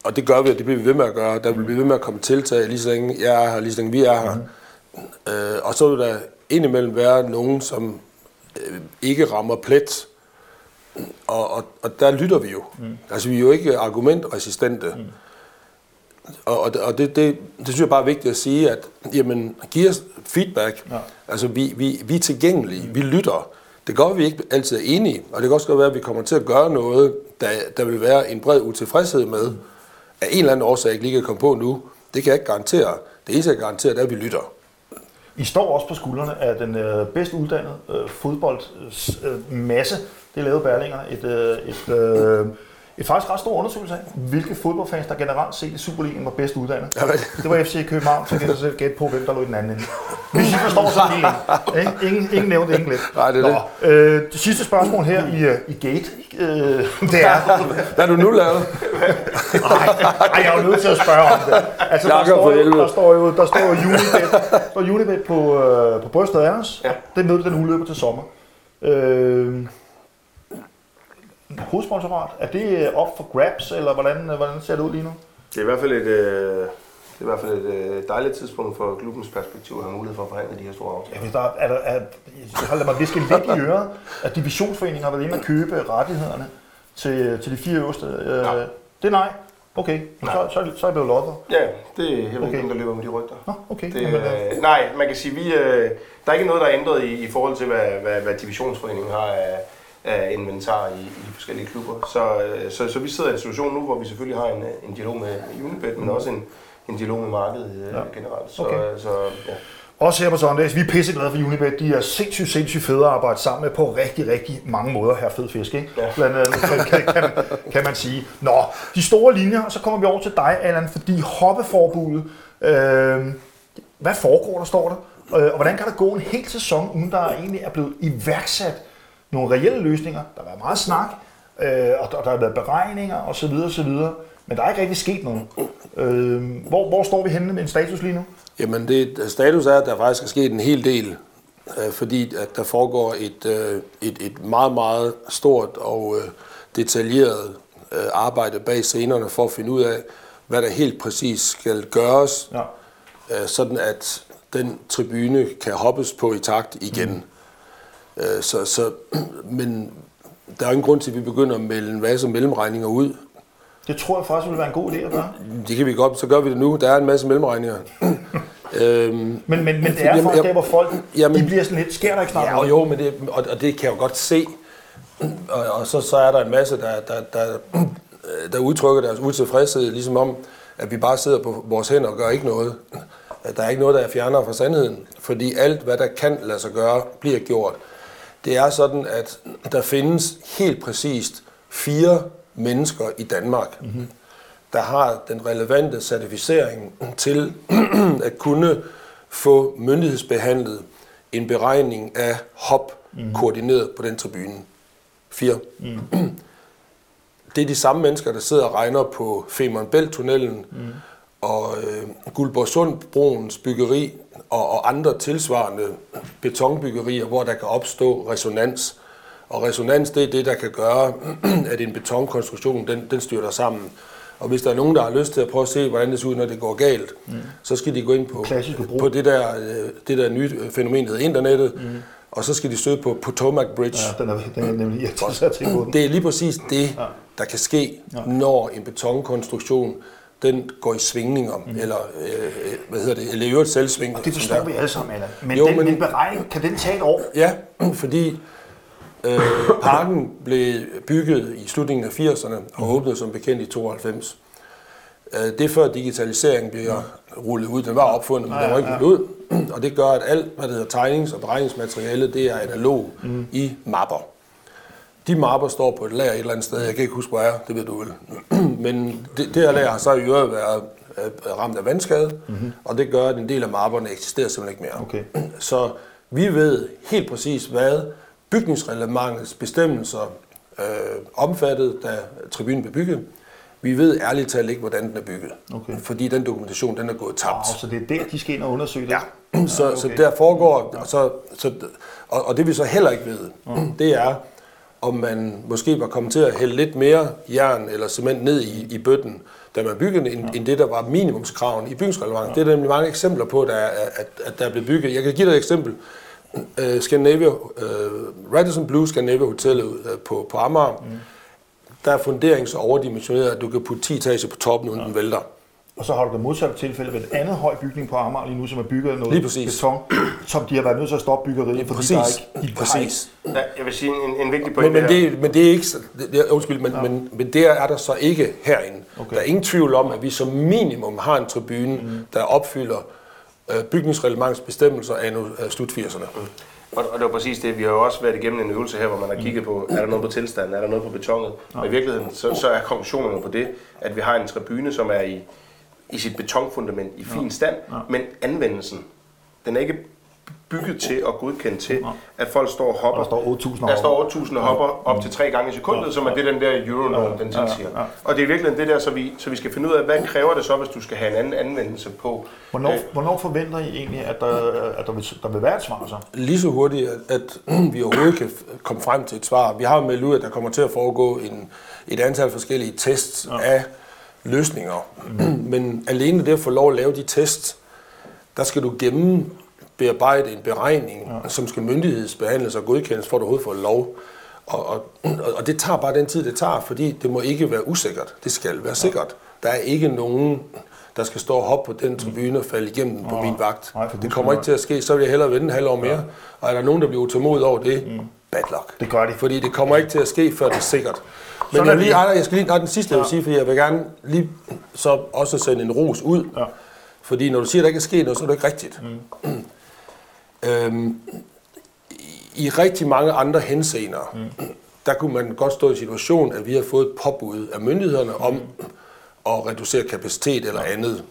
S5: og det gør vi, og det bliver vi ved med at gøre. Der vil blive ved med at komme tiltag, lige så længe jeg er her, lige så længe vi er her. Mm. Øh, og så vil der indimellem være nogen, som øh, ikke rammer plet. Og, og, og der lytter vi jo. Mm. Altså, vi er jo ikke argumentresistente. Mm. Og, og, og det, det, det synes jeg bare er vigtigt at sige, at jamen, giv os feedback. Ja. Altså, vi, vi, vi er tilgængelige. Mm. Vi lytter. Det at vi ikke altid er enige, og det kan også godt være, at vi kommer til at gøre noget, der, der vil være en bred utilfredshed med, mm. af en eller anden årsag, jeg ikke lige kan komme på nu. Det kan jeg ikke garantere. Det eneste, jeg kan garantere, det er, at vi lytter.
S1: I står også på skuldrene af den øh, bedst uddannede øh, fodboldmasse. Øh, det lavede Berlinger et, øh, et, øh, et faktisk ret stor undersøgelse af, hvilke fodboldfans, der generelt set i Superligaen var bedst uddannet. Ja, det var FC København, så kan jeg selv gætte på, hvem der lå i den anden ende. Hvis I forstår sådan en. Ingen, ingen nævnte ingen lidt.
S5: Nej, det er
S1: Nå, det. Øh, det sidste spørgsmål her i, øh, i Gate, øh, det er... (laughs)
S5: Hvad har du nu lavet?
S1: Nej, jeg er jo nødt til at spørge om det. Altså, der, står jo, der står jo, der står jo Unibet, står Unibet på, øh, på brystet af os. Ja. Det møde den udløber til sommer. Øh, hovedsponsorat, er det op for grabs, eller hvordan, hvordan ser det ud lige nu?
S4: Det er i hvert fald et, øh, det er i hvert fald et øh, dejligt tidspunkt for klubbens perspektiv at have mulighed for at forhandle de her store aftaler.
S1: Ja, hvis der er, der, er, jeg mig viske lidt i øret, at divisionsforeningen har været inde og købe rettighederne til, til de fire øverste. Øh, ja. Det er nej. Okay, så, så, så er jeg blevet lodder.
S4: Ja, det er heller
S1: Okay.
S4: der løber med de rygter.
S1: Nå, okay.
S4: Det,
S1: Jamen, øh,
S4: øh, nej, man kan sige, vi, øh, der er ikke noget, der er ændret i, i forhold til, hvad, hvad, hvad divisionsforeningen har af, af inventar i, i de forskellige klubber. Så, øh, så, så vi sidder i en situation nu, hvor vi selvfølgelig har en, en dialog med, Unibet, men også en, en dialog med markedet øh,
S1: Ja.
S4: generelt. Så,
S1: Okay.
S4: så ja.
S1: Også her på Sundays, vi er pisseglade for Unibet. De er sindssygt, sindssygt fede at arbejde sammen med på rigtig, rigtig mange måder her fed fisk, ikke?
S4: Ja.
S1: Blandt andet, kan, kan, kan, man, kan man sige. Nå, de store linjer, og så kommer vi over til dig, Allan, fordi hoppeforbuddet, øh, hvad foregår der, står der? Øh, og hvordan kan der gå en hel sæson, uden der egentlig er blevet iværksat nogle reelle løsninger? Der har været meget snak, øh, og der, der har været beregninger osv. osv. Men der er ikke rigtig sket noget. Øh, hvor, hvor står vi henne med en status lige nu?
S5: Jamen, det, status er, at der faktisk er sket en hel del, øh, fordi at der foregår et, øh, et, et meget, meget stort og øh, detaljeret øh, arbejde bag scenerne for at finde ud af, hvad der helt præcis skal gøres,
S1: Ja.
S5: øh, sådan at den tribune kan hoppes på i takt igen. Mm. Øh, så, så, men der er ingen grund til, at vi begynder at melde en masse mellemregninger ud.
S1: Det tror jeg faktisk ville være en god idé at gøre.
S5: Det kan vi godt, så gør vi det nu. Der er en masse mellemregninger. (clears throat) øhm,
S1: Men, men, men det er faktisk der, hvor folk
S5: Jamen-
S1: de bliver sådan lidt, sker der ikke snart
S5: Ja, og
S1: noget?
S5: jo, men det, og, og det kan jeg jo godt se. Og, og så, så er der en masse, der, der, der, der udtrykker deres utilfredshed, ligesom om, at vi bare sidder på vores hænder og gør ikke noget. At der er ikke noget, der er fjernere fra sandheden. Fordi alt, hvad der kan lade sig gøre, bliver gjort. Det er sådan, at der findes helt præcist fire mennesker i Danmark, mm-hmm. der har den relevante certificering til (clears throat) at kunne få myndighedsbehandlet en beregning af hop mm. koordineret på den tribune. Fire. Mm. Det er de samme mennesker, der sidder og regner på Femern Bælt-tunnelen mm. og øh, Guldborgsundbroens byggeri og, og andre tilsvarende betonbyggerier, hvor der kan opstå resonans. Og resonans, det er det, der kan gøre, (clears throat) at en betonkonstruktion, den, den styrter sammen. Og hvis der er nogen, der har lyst til at prøve at se, hvordan det ser ud, når det går galt, mm. så skal de gå ind på, på det, der, øh, det der nye fænomen, der hedder internettet, mm. og så skal de søge på Potomac Bridge.
S1: Ja, den er, den er nemlig irriterende at tænke på den.
S5: Det er lige præcis det, der kan ske, når en betonkonstruktion den går i svingninger, mm. eller øh, hvad hedder det, eller i øvrigt selvsving.
S1: Det forstår vi alle sammen, Allan. Men,
S5: Jo,
S1: den,
S5: men-
S1: men... beregning, kan den tage et år?
S5: Ja, (clears throat) fordi øh, parken blev bygget i slutningen af 80'erne og åbnede som bekendt i 92. Øh, det er før digitaliseringen bliver rullet ud. Den var opfundet, men den var ikke rullet ud. (clears throat) Og det gør, at alt, hvad det hedder tegnings- og beregningsmateriale, det er analog mm. i mapper. De mapper står på et lager et eller andet sted. Jeg kan ikke huske, hvor jeg er. Det ved du vel. (clears throat) Men det, det her lager har så i øvrigt været øh, ramt af vandskade, mm-hmm. og det gør, at en del af mapperne eksisterer simpelthen ikke mere.
S1: Okay. (clears throat)
S5: Så vi ved helt præcis, hvad bygningsreglementets bestemmelser øh, omfattede, da tribunen blev bygget. Vi ved ærligt talt ikke, hvordan den er bygget.
S1: Okay.
S5: Fordi den dokumentation, den er gået tabt.
S1: Oh, så det er der, de skal ind og undersøge det?
S5: Ja, (clears throat) så, okay. så der foregår, og, så, så, og, og det vi så heller ikke ved, det er, om man måske var kommet til at hælde lidt mere jern eller cement ned i, i bøtten, da man byggede, end, end det, der var minimumskraven i bygningsreglementet. Det er der nemlig mange eksempler på, der er, at, at der er blevet bygget. Jeg kan give dig et eksempel. Uh, Scandinavia, uh, Radisson Blue Scandinavia Hotellet uh, på, på Amager, mm. der er fundering så overdimensioneret, at du kan putte 10 etager på toppen, uden den vælter.
S1: Og så har du det modsatte tilfælde ved et andet høj bygning på Amager lige nu, som er bygget af noget beton, som de har været nødt til at stoppe byggeriet, fordi
S5: Præcis,
S1: der er ikke, de har
S5: præcis.
S4: Ja, jeg vil sige en, en vigtig
S5: Men,
S4: pointe
S5: men,
S4: her.
S5: det, men det er ikke, det, det, undskyld, men, ja. men, men der er der så ikke herinde. Okay. Der er ingen tvivl om, at vi som minimum har en tribune, mm. der opfylder øh, bygningsreglementets bestemmelser af nu, øh, slut 80'erne. Mm.
S4: Og, og det var præcis det, vi har jo også været igennem en øvelse her, hvor man har kigget på, er der noget på tilstanden, er der noget på betonet? Og i virkeligheden, så, så er konklusionen på det, at vi har en tribune, som er i, i sit betonfundament i fin stand, men anvendelsen, den er ikke bygget til og godkendt til, at folk står og hopper.
S1: Der står 8.000
S4: Der står
S1: hopper.
S4: 8.000 hopper op til tre gange i sekundet, som er det, den der Euronorm, den tilsiger. Og det er virkelig det der, så vi, så vi skal finde ud af, hvad kræver det så, hvis du skal have en anden anvendelse på.
S1: Hvornår,
S4: Øh,
S1: hvornår forventer I egentlig, at der, at der, vil, der vil være et svar så?
S5: Lige så hurtigt, at, at vi overhovedet kan komme frem til et svar. Vi har jo meldt ud, at der kommer til at foregå en, et antal forskellige tests ja. af løsninger. Mm. (clears throat) Men alene det at få lov at lave de tests, der skal du gemme bearbejde en beregning, ja. som skal myndighedsbehandles og godkendes, for at du overhovedet får lov. Og, og, og det tager bare den tid, det tager, fordi det må ikke være usikkert. Det skal være sikkert. Der er ikke nogen, der skal stå og hoppe på den tribune og falde igennem den på min vagt.
S1: Nej,
S5: det kommer ikke til at ske. Så vil jeg hellere vente en halv år mere. Og er der nogen, der bliver utålmodige over det, bad luck.
S1: Det gør de.
S5: Fordi det kommer ikke til at ske, før det er sikkert. Men jeg, lige, jeg skal lige, nej, den sidste, jeg vil sige, fordi jeg vil gerne lige så også sende en ros ud.
S1: Ja.
S5: Fordi når du siger, at der ikke er sket noget, så er det ikke rigtigt. Mm. øhm, i- rigtig mange andre henseender, mm. der kunne man godt stå i en situation, at vi har fået et påbud af myndighederne om at reducere kapacitet eller andet.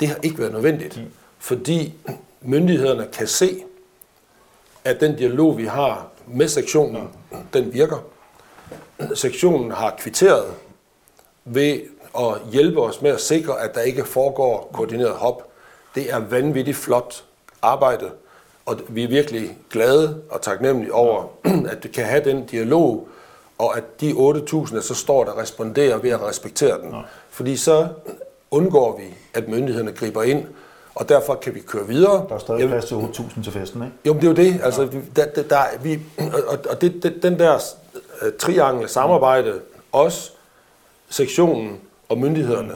S5: Det har ikke været nødvendigt, mm. fordi myndighederne kan se, at den dialog, vi har med sektionen, den virker. Sektionen har kvitteret ved at hjælpe os med at sikre, at der ikke foregår koordineret hop. Det er vanvittigt flot arbejde, og vi er virkelig glade og taknemmelige over, (clears throat) at du kan have den dialog, og at de 8.000, der så står der, responderer ved at respektere den. Fordi så undgår vi, at myndighederne griber ind, og derfor kan vi køre videre.
S1: Der er stadig plads til 8.000 til festen, ikke?
S5: jo, men det er jo det. Altså, der, der, der, vi, og, og det, det, den der uh, triangle samarbejde, os, sektionen og myndighederne,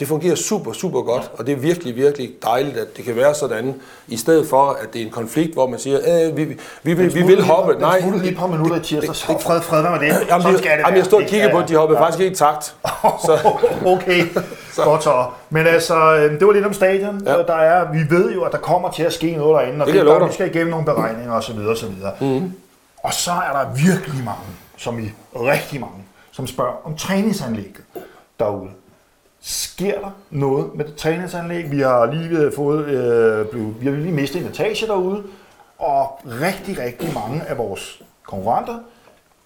S5: det fungerer super, super godt, og det er virkelig, virkelig dejligt, at det kan være sådan, i stedet for, at det er en konflikt, hvor man siger, øh, vi, vi, vi, vil, vi vil hoppe.
S1: Nej, smuttede lige et par minutter i tirsdag, så fred, fred med det.
S5: Jamen,
S1: Sådan
S5: jeg,
S1: skal det
S5: jamen, jeg stod og
S1: Det
S5: kiggede på,
S1: er-
S5: at de hoppede faktisk ikke i takt. (laughs) Så,
S1: okay, (laughs) godt så. Men altså, øh, det var lidt om stadion.
S5: Ja.
S1: Ja. Der er, vi ved jo, at der kommer til at ske noget derinde, og
S5: Det
S1: det,
S5: jeg love dig.
S1: vi skal igennem nogle beregninger osv. osv. Mm. Og så er der virkelig mange, som i rigtig mange, som spørger om træningsanlægget derude. Sker der noget med det træningsanlæg? Vi har lige øh, fået, øh, blev, vi har lige mistet en etage derude, og rigtig, rigtig mange af vores konkurrenter,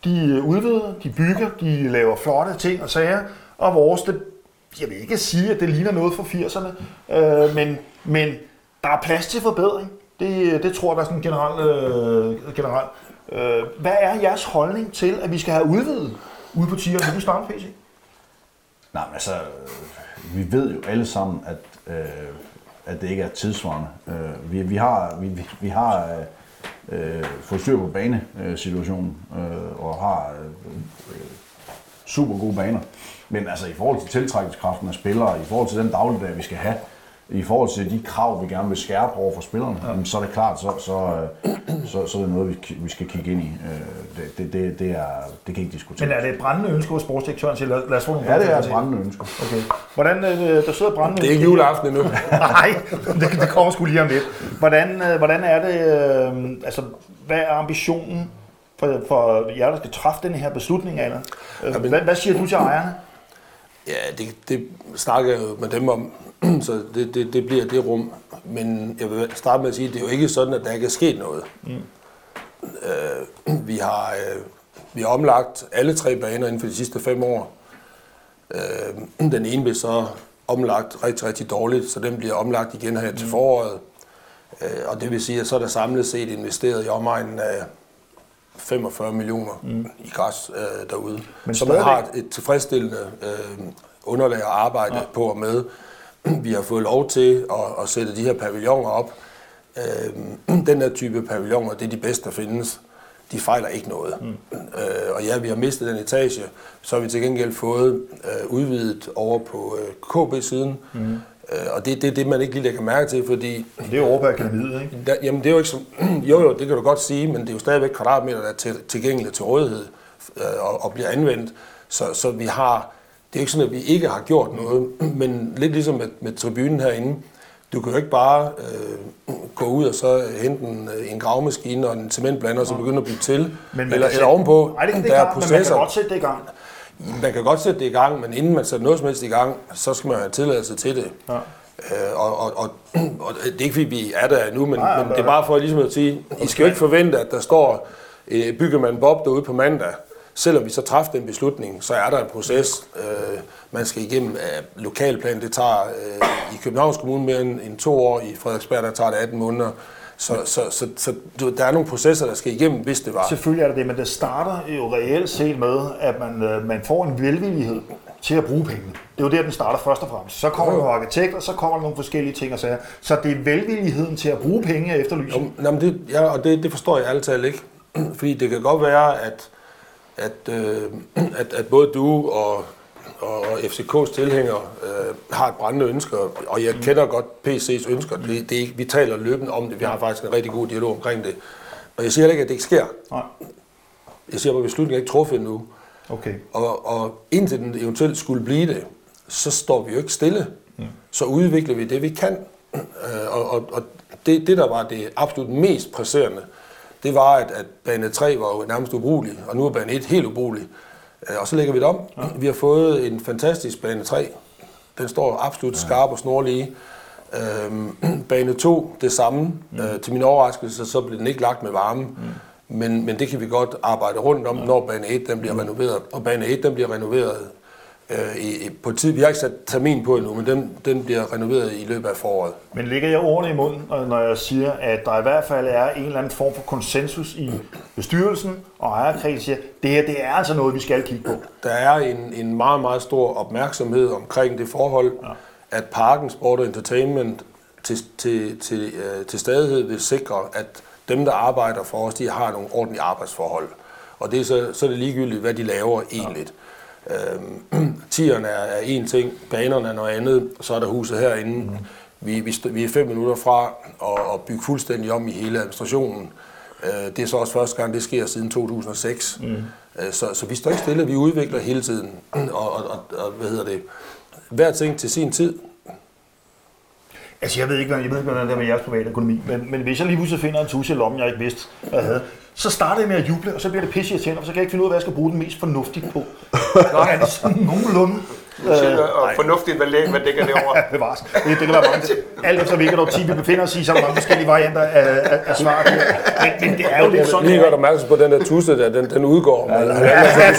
S1: de øh, udvider, de bygger, de laver flotte ting og sager, og vores, det, jeg vil ikke sige, at det ligner noget fra 80'erne, øh, men, men der er plads til forbedring. Det, øh, det tror jeg, der er sådan generelt. Øh, generelt. Øh, hvad er jeres holdning til, at vi skal have udvidet ude på tiger? Vil du starte, PC?
S3: Nej, men altså, vi ved jo alle sammen, at, øh, at det ikke er tidsvarende. Øh, vi, vi har, vi, vi- har øh, fået styr på banesituationen øh, og har øh, super gode baner. Men altså i forhold til tiltrækningskraften af spillere, i forhold til den dagligdag, vi skal have, i forhold til de krav, vi gerne vil skærpe over for spillerne, ja. så er det klart, så, så, øh, så, så er det noget, vi, vi skal kigge ind i. Øh, Det, det, det, det, er, det kan ikke diskuteres.
S1: Men er det et brændende ønske hos sportsdirektøren til? Lad, lad os få nogle
S3: Ja, det er et brændende ønske.
S1: Okay. Hvordan, øh, der sidder brændende
S5: det er ikke juleaften endnu. (laughs)
S1: Nej, det, det kommer sgu lige om lidt. Hvordan, hvordan er det, altså, hvad er ambitionen for, for jer, der skal træffe den her beslutning, Allan? Hvad, hvad siger du til ejerne?
S5: Ja, det, det snakker jeg jo med dem om, (clears throat) så det, det, det bliver det rum. Men jeg vil starte med at sige, at det er jo ikke sådan, at der ikke er sket noget. Mm. Øh, vi, har, øh, vi har omlagt alle tre baner inden for de sidste fem år. Øh, den ene blev så omlagt rigtig, rigtig dårligt, så den bliver omlagt igen her til foråret. Øh, og det vil sige, at så er der samlet set investeret i omegnen af 45 millioner mm. i græs øh, derude.
S1: Men
S5: så man har et, et tilfredsstillende øh, underlag at arbejde ja. på og med. (clears throat) Vi har fået lov til at, at sætte de her pavilloner op. Øh, (clears throat) den her type pavilloner, det er de bedste, der findes. De fejler ikke noget. Mm. Øh, og ja, vi har mistet den etage, så har vi til gengæld fået øh, udvidet over på øh, KB-siden. Mm. Øh, og det er det, det, man ikke lige lægger mærke til, fordi
S1: Det er jo akademiet, ikke?
S5: der, jamen det er jo ikke så, (clears throat) jo jo, det kan du godt sige, men det er jo stadigvæk kvadratmeter, der er til, tilgængelige til rådighed øh, og, og bliver anvendt. Så, så vi har, det er ikke sådan, at vi ikke har gjort noget, (clears throat) men lidt ligesom med, med tribunen herinde, du kan jo ikke bare øh, gå ud og så hente en, en gravmaskine og en cementblander, og så begynde at bygge til,
S1: man
S5: eller, eller ovenpå,
S1: Nej, det kan
S5: der er
S1: men man kan
S5: processer.
S1: godt sætte det i gang.
S5: Man kan godt sætte det i gang, men inden man sætter noget som helst i gang, så skal man have tilladelse til det.
S1: Ja.
S5: Øh, og, og, og, (clears throat) og det er ikke fordi, vi er der endnu, men,
S1: Nej,
S5: men
S1: men-
S5: det er bare for ligesom at sige, I skal jo ikke forvente, at der står, øh, bygger man Bob derude på mandag. Selvom vi så træffer den beslutning, så er der en proces, øh, man skal igennem af lokalplan. Det tager øh, i Københavns Kommune mere end, end to år, i Frederiksberg der tager det 18 måneder. Så, så, så, så der er nogle processer, der skal igennem, hvis det var.
S1: Selvfølgelig er det det, men det starter jo reelt set med, at man, øh, man får en velvillighed til at bruge pengene. Det er jo der, den starter først og fremmest. Så kommer der nogle arkitekter, så kommer der nogle forskellige ting og sager. Så det er velvilligheden til at bruge penge, jeg efterlyser.
S5: Jo, nå, men det, ja, og det, det forstår jeg ærligt talt ikke. (clears throat) Fordi det kan godt være, at at, øh, at, at både du og, og FCK's tilhængere øh, har et brændende ønske, og jeg kender godt PC's ønsker. Det, det vi taler løbende om det. Vi har faktisk en rigtig god dialog omkring det. Og jeg siger heller ikke, at det ikke sker.
S1: Nej.
S5: Jeg siger bare, at beslutningen er ikke truffet endnu.
S1: Okay.
S5: Og, og indtil den eventuelt skulle blive det, så står vi jo ikke stille. Mm. Så udvikler vi det, vi kan. Øh, og og, og det, det, der var det absolut mest presserende, det var, at, at bane 3 var jo nærmest ubrugelig, og nu er bane 1 helt ubrugelig. Øh, og så lægger vi det om. Ja. Vi har fået en fantastisk bane 3. Den står absolut skarp og snorlige. Øhm, (clears throat) bane 2, det samme. Mm. Øh, til min overraskelse, så blev den ikke lagt med varme. Mm. Men, men det kan vi godt arbejde rundt om, ja. når bane 1 den bliver mm. renoveret. Og bane 1 den bliver renoveret øh, i, på tid. Vi har ikke sat termin på endnu, men den, den bliver renoveret i løbet af foråret.
S1: Men ligger jeg ordene i munden, når jeg siger, at der i hvert fald er en eller anden form for konsensus i bestyrelsen og ejerkredsen, siger, det her det er altså noget, vi skal kigge på?
S5: Der er en, en meget, meget stor opmærksomhed omkring det forhold, ja. at Parken Sport Entertainment til, til, til, øh, til stadighed vil sikre, at dem, der arbejder for os, de har nogle ordentlige arbejdsforhold. Og det er så, så er det ligegyldigt, hvad de laver egentlig. Ja. Øhm, (clears throat) tierne er, er en ting, banerne er noget andet, og så er der huset herinde. Mm. Vi, vi, vi er fem minutter fra at, at bygge fuldstændig om i hele administrationen. Øh, det er så også første gang, det sker siden 2006. Mm. Øh, så, så vi står ikke stille, vi udvikler hele tiden. (clears throat) Og, og, og, og hvad hedder det? Hver ting til sin tid.
S1: Altså, jeg ved ikke, hvad, jeg ved ikke, hvordan det er med jeres private økonomi, men, men hvis jeg lige pludselig finder en tusse i lommen, jeg ikke vidste, hvad jeg havde, så starter jeg med at juble, og så bliver det pisse irriterende, og så kan jeg ikke finde ud af, hvad jeg skal bruge den mest fornuftigt på. (laughs) Nej, (laughs) er det sådan nogenlunde?
S4: Øh, og fornuftigt, hvad, læg, hvad dækker det over?
S1: Bevares. Det, det kan være mange. Alt efter hvilket årti vi befinder os i, så er der mange forskellige varianter af, af, af svar. Men, men det er jo lidt sådan,
S5: Lige godt opmærksom på, den der tusse der, den, den udgår. Ja, ja,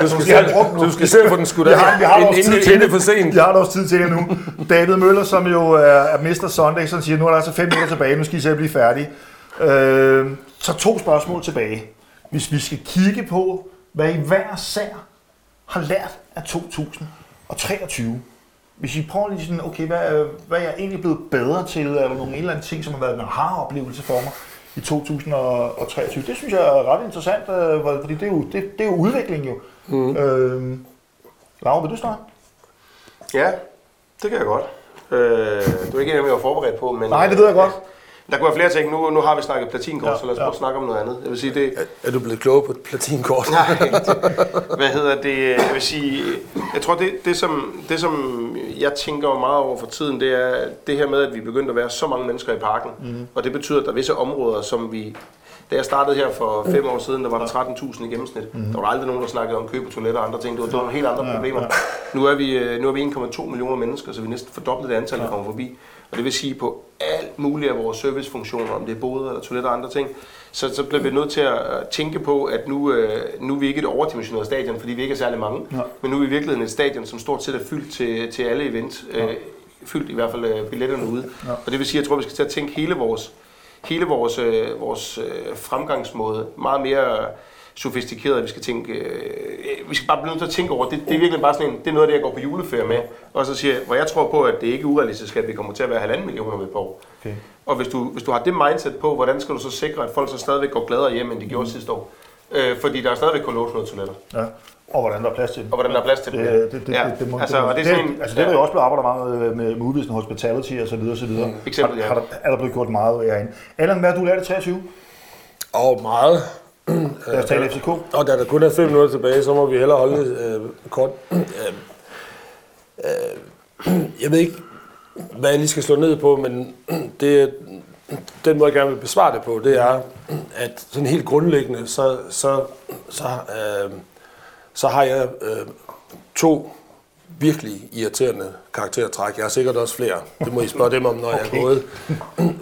S5: du, skal selv, du skal selv få den skudt af,
S1: vi har
S5: inden, inden, inden det er for sent.
S1: Jeg har også tid til det nu. David Møller, som jo er, er Mr. Sunday, så siger, nu er der altså fem minutter tilbage, nu skal I selv blive færdige. Øh, så to spørgsmål tilbage. Hvis vi skal kigge på, hvad I hver sær har lært af 2023. Hvis I prøver lige sådan, okay, hvad, hvad er jeg egentlig blevet bedre til, eller nogle en eller anden ting, som har været en aha-oplevelse for mig i 2023. Det synes jeg er ret interessant, øh, fordi det er jo, det, det er jo udvikling jo. Mm. Øh, Laura, vil du starte?
S4: Ja, det kan jeg godt. Øh, du er ikke en, jeg var forberedt på, men...
S1: Nej, det ved jeg godt.
S4: Der kunne være flere ting. Nu, nu har vi snakket platinkort, ja, så lad os ja. prøve at snakke om noget andet. Jeg vil sige, det...
S5: Er, er du blevet klogere på et platinkort?
S4: Nej, hvad hedder det? Jeg vil sige, jeg tror, det, det, som, det som jeg tænker meget over for tiden, det er det her med, at vi er begyndt at være så mange mennesker i parken. Mm. Og det betyder, at der er visse områder, som vi da jeg startede her for fem år siden, der var der 13.000 i gennemsnit. Mm. Der var aldrig nogen, der snakkede om køb af toiletter og andre ting. Det var, det var helt andre problemer. Nu er vi, nu er vi 1,2 millioner mennesker, så vi næsten fordoblet det antal, der kommer forbi. Og det vil sige på alt muligt af vores servicefunktioner, om det er både eller toiletter og andre ting, så, så bliver vi nødt til at tænke på, at nu, øh, nu er vi ikke et overdimensioneret stadion, fordi vi ikke er særlig mange, ja. men nu er vi i virkeligheden et stadion, som stort set er fyldt til, til alle events, ja. øh, fyldt i hvert fald øh, billetterne ude. Ja. Og det vil sige, at jeg tror, vi skal til at tænke hele vores, hele vores, øh, vores øh, fremgangsmåde meget mere sofistikeret, vi skal tænke, øh, vi skal bare blive nødt til at tænke over, det, det er virkelig bare sådan en, det er noget af det, jeg går på juleferie med, og så siger hvor jeg tror på, at det ikke er urealistisk, at vi kommer til at være halvanden millioner med på år. Okay. Og hvis du, hvis du har det mindset på, hvordan skal du så sikre, at folk så stadigvæk går gladere hjem, end de gjorde mm. sidste år? Øh, fordi der er stadigvæk kun låst noget toiletter.
S1: Ja. Og hvordan der er plads til
S4: Og hvordan der er plads til
S1: det. Det, det, det, ja. det, det, det, altså, og det, er sådan, det, altså, det er jo også blevet arbejdet meget med, med movies og hospitality og så videre, og så videre. Mm.
S4: Eksempel, ja.
S1: Har, har der, er der blevet gjort meget herinde. Allan, hvad har du lært i 23?
S5: Og meget.
S1: Lad os tale FCK.
S5: Og da der kun er fem minutter tilbage, så må vi hellere holde øh, kort. Øh, øh, jeg ved ikke, hvad jeg lige skal slå ned på, men det, den måde, jeg gerne vil besvare det på, det er, at sådan helt grundlæggende, så, så, så, øh, så har jeg øh, to virkelig irriterende karaktertræk. Jeg har sikkert også flere. Det må I spørge dem om, når okay. jeg er gået.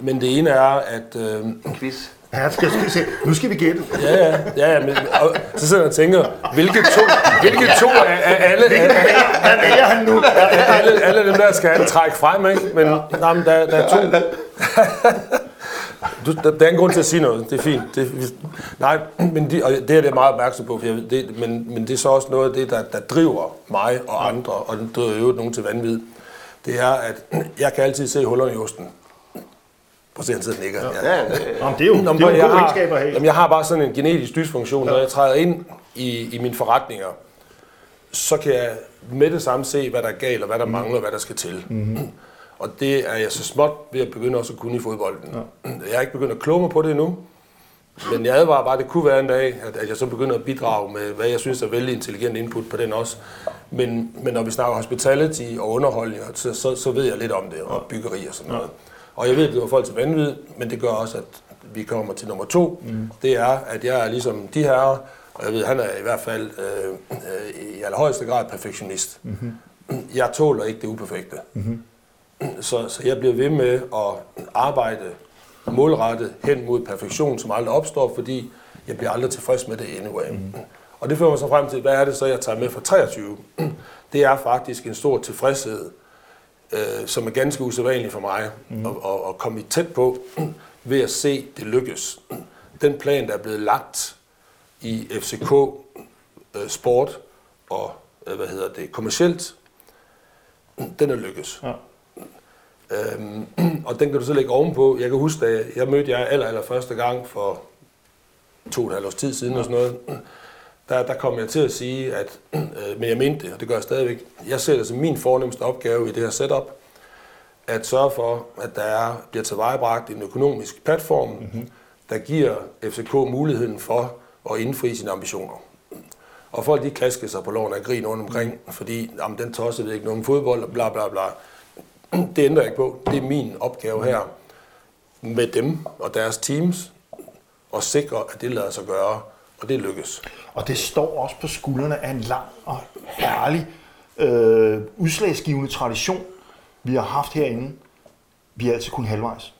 S5: Men det ene er, at... Øh,
S4: Quiz.
S1: Ja, skal, skal se. Nu skal vi gætte.
S5: Ja, ja, ja, men, og, så sidder jeg og tænker, hvilke to, hvilke to af, af alle, alle,
S1: Hvad vælger han nu?
S5: alle, alle dem der skal trække frem, ikke? Men, nej, men der, der er to. Du, der, der er ingen grund til at sige noget. Det er fint. Det, nej, men de, og det er det meget opmærksom på, for jeg, det, men, men det er så også noget af det, der, der driver mig og andre, og den driver jo nogen til vanvid. Det er, at jeg kan altid se hullerne i osten. Prøv at se, han sidder og nikker.
S1: Ja. Ja, det, Nå, det er jo, Nå, det er jo
S5: jeg
S1: gode
S5: har,
S1: egenskaber her.
S5: Jamen, jeg har bare sådan en genetisk dysfunktion, ja. når jeg træder ind i, i mine forretninger, så kan jeg med det samme se, hvad der er galt, og hvad der
S1: Mhm.
S5: mangler, og hvad der skal til. Mm-hmm. Og det er jeg så småt ved at begynde også at kunne i fodbolden. Ja. Jeg er ikke begyndt at kloge mig på det endnu, men jeg advarer bare, at det kunne være en dag, at, at jeg så begynder at bidrage med, hvad jeg synes er vældig intelligent input på den også. Men, men når vi snakker hospitality og underholdning, så, så, så ved jeg lidt om det, og byggeri og sådan noget. Og jeg ved, at det var folk til vanvid, men det gør også, at vi kommer til nummer to. Mm. Det er, at jeg er ligesom de her, og jeg ved, han er i hvert fald øh, øh, i allerhøjeste grad perfektionist. Mm-hmm. Jeg tåler ikke det uperfekte. Mm-hmm. Så, så jeg bliver ved med at arbejde målrettet hen mod perfektion, som aldrig opstår, fordi jeg bliver aldrig tilfreds med det anyway. Mm. Og det fører mig så frem til, hvad er det så, jeg tager med fra 23? Det er faktisk en stor tilfredshed, øh, som er ganske usædvanlig for mig, mm. at, at, at komme tæt på (clears throat) ved at se det lykkes. (clears throat) Den plan, der er blevet lagt i FCK øh, sport og øh, hvad hedder det, kommercielt, (clears throat) den er lykkes.
S1: Ja.
S5: Øhm, og den kan du så lægge ovenpå. Jeg kan huske, da jeg mødte jer aller, aller første gang for to og et halvt års tid siden og sådan noget, der, der kom jeg til at sige, at, øh, (clears throat) men jeg mente det, og det gør jeg stadigvæk, jeg ser det som min fornemmeste opgave i det her setup, at sørge for, at der er, bliver tilvejebragt en økonomisk platform, mm-hmm. der giver FCK muligheden for at indfri sine ambitioner. Og folk de klasker sig på loven af grin rundt omkring, fordi jamen, den tosser ved ikke nogen fodbold, og bla bla bla. (clears throat) Det ændrer jeg ikke på. Det er min opgave her med dem og deres teams at sikre, at det lader sig gøre, og det lykkes.
S1: Og det står også på skuldrene af en lang og herlig øh, udslagsgivende tradition, vi har haft herinde. Vi er altid kun halvvejs.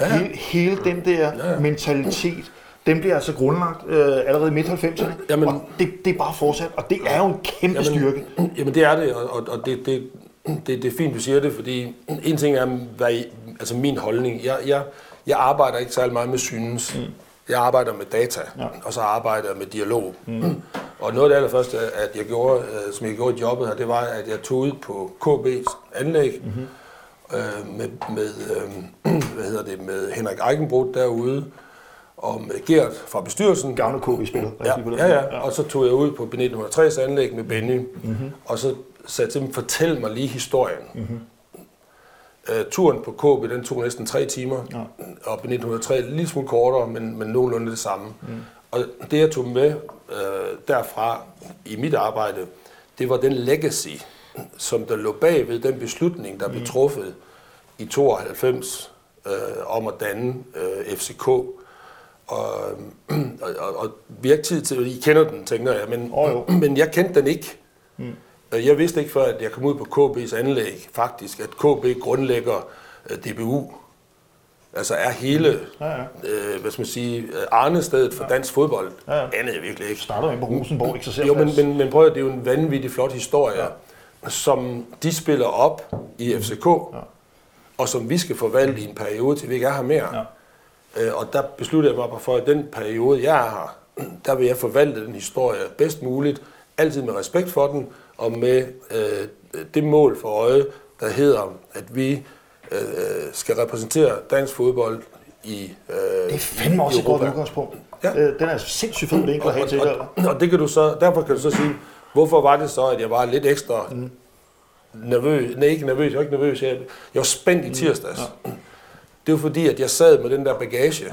S5: Ja, ja.
S1: Hele, hele den der
S5: Ja, ja.
S1: mentalitet, den bliver altså grundlagt øh, allerede i midt-90'erne.
S5: Jamen-
S1: og det, det er bare fortsat, og det er jo en kæmpe styrke.
S5: Jamen det er det, og, og- og det, det, det, det er fint, du siger det, fordi en ting er, hvad altså min holdning. Jeg, jeg, jeg arbejder ikke særlig meget med synes. Mm. Jeg arbejder med data, ja. og så arbejder jeg med dialog. Mm. Og noget af det allerførste, at jeg gjorde, øh, som jeg gjorde i jobbet her, det var, at jeg tog ud på KB's anlæg mm-hmm. øh, med, med, øh, (clears throat) hvad hedder det, med Henrik Eichenbrot derude, og med Gert fra bestyrelsen.
S1: Gamle KB-spiller.
S5: Ja, ja, ja, og så tog jeg ud på B1903's anlæg med Benny, mm-hmm. og så sagde til dem, fortæl mig lige historien. Mm-hmm. Uh, turen på KB, den tog næsten tre timer, ja. og B1903 en lille smule kortere, men, men nogenlunde det samme. Mm. Og det, jeg tog med uh, derfra i mit arbejde, det var den legacy, som der lå bag ved den beslutning, der blev truffet i 92 øh, om at danne øh, FCK. Og, og, og, og vi har ikke tid til, I kender den, tænker jeg, men,
S1: Åh, jo. (clears throat)
S5: men jeg kendte den ikke. Mm. Jeg vidste ikke før, at jeg kom ud på KB's anlæg, faktisk, at KB grundlægger øh, DBU. Altså er hele,
S1: Ja, ja.
S5: Øh, hvad skal man sige, øh, arnestedet for dansk fodbold.
S1: Ja, ja.
S5: Anede jeg virkelig ikke.
S1: Starter ind på Rosenborg, ikke så selv.
S5: Jo, men, men, men prøv at, det er jo en vanvittig flot historie, ja. som de spiller op i FCK, ja. og som vi skal forvalte i en periode, til vi ikke er her mere. Ja. Øh, og der besluttede jeg mig for, at den periode, jeg er her, (clears throat) der vil jeg forvalte den historie bedst muligt, altid med respekt for den, og med øh, det mål for øje, der hedder, at vi øh, skal repræsentere dansk fodbold i øh,
S1: Det er fandme også et godt udgangspunkt.
S5: Ja.
S1: Øh, Den er sindssygt fed vinkel at have til
S5: og, og, og det kan du så, derfor kan du så sige, hvorfor var det så, at jeg var lidt ekstra mm. nervøs? Nej, ikke nervøs, jeg var ikke nervøs. Jeg, jeg var spændt i tirsdags. Ja. Det var fordi, at jeg sad med den der bagage, ja.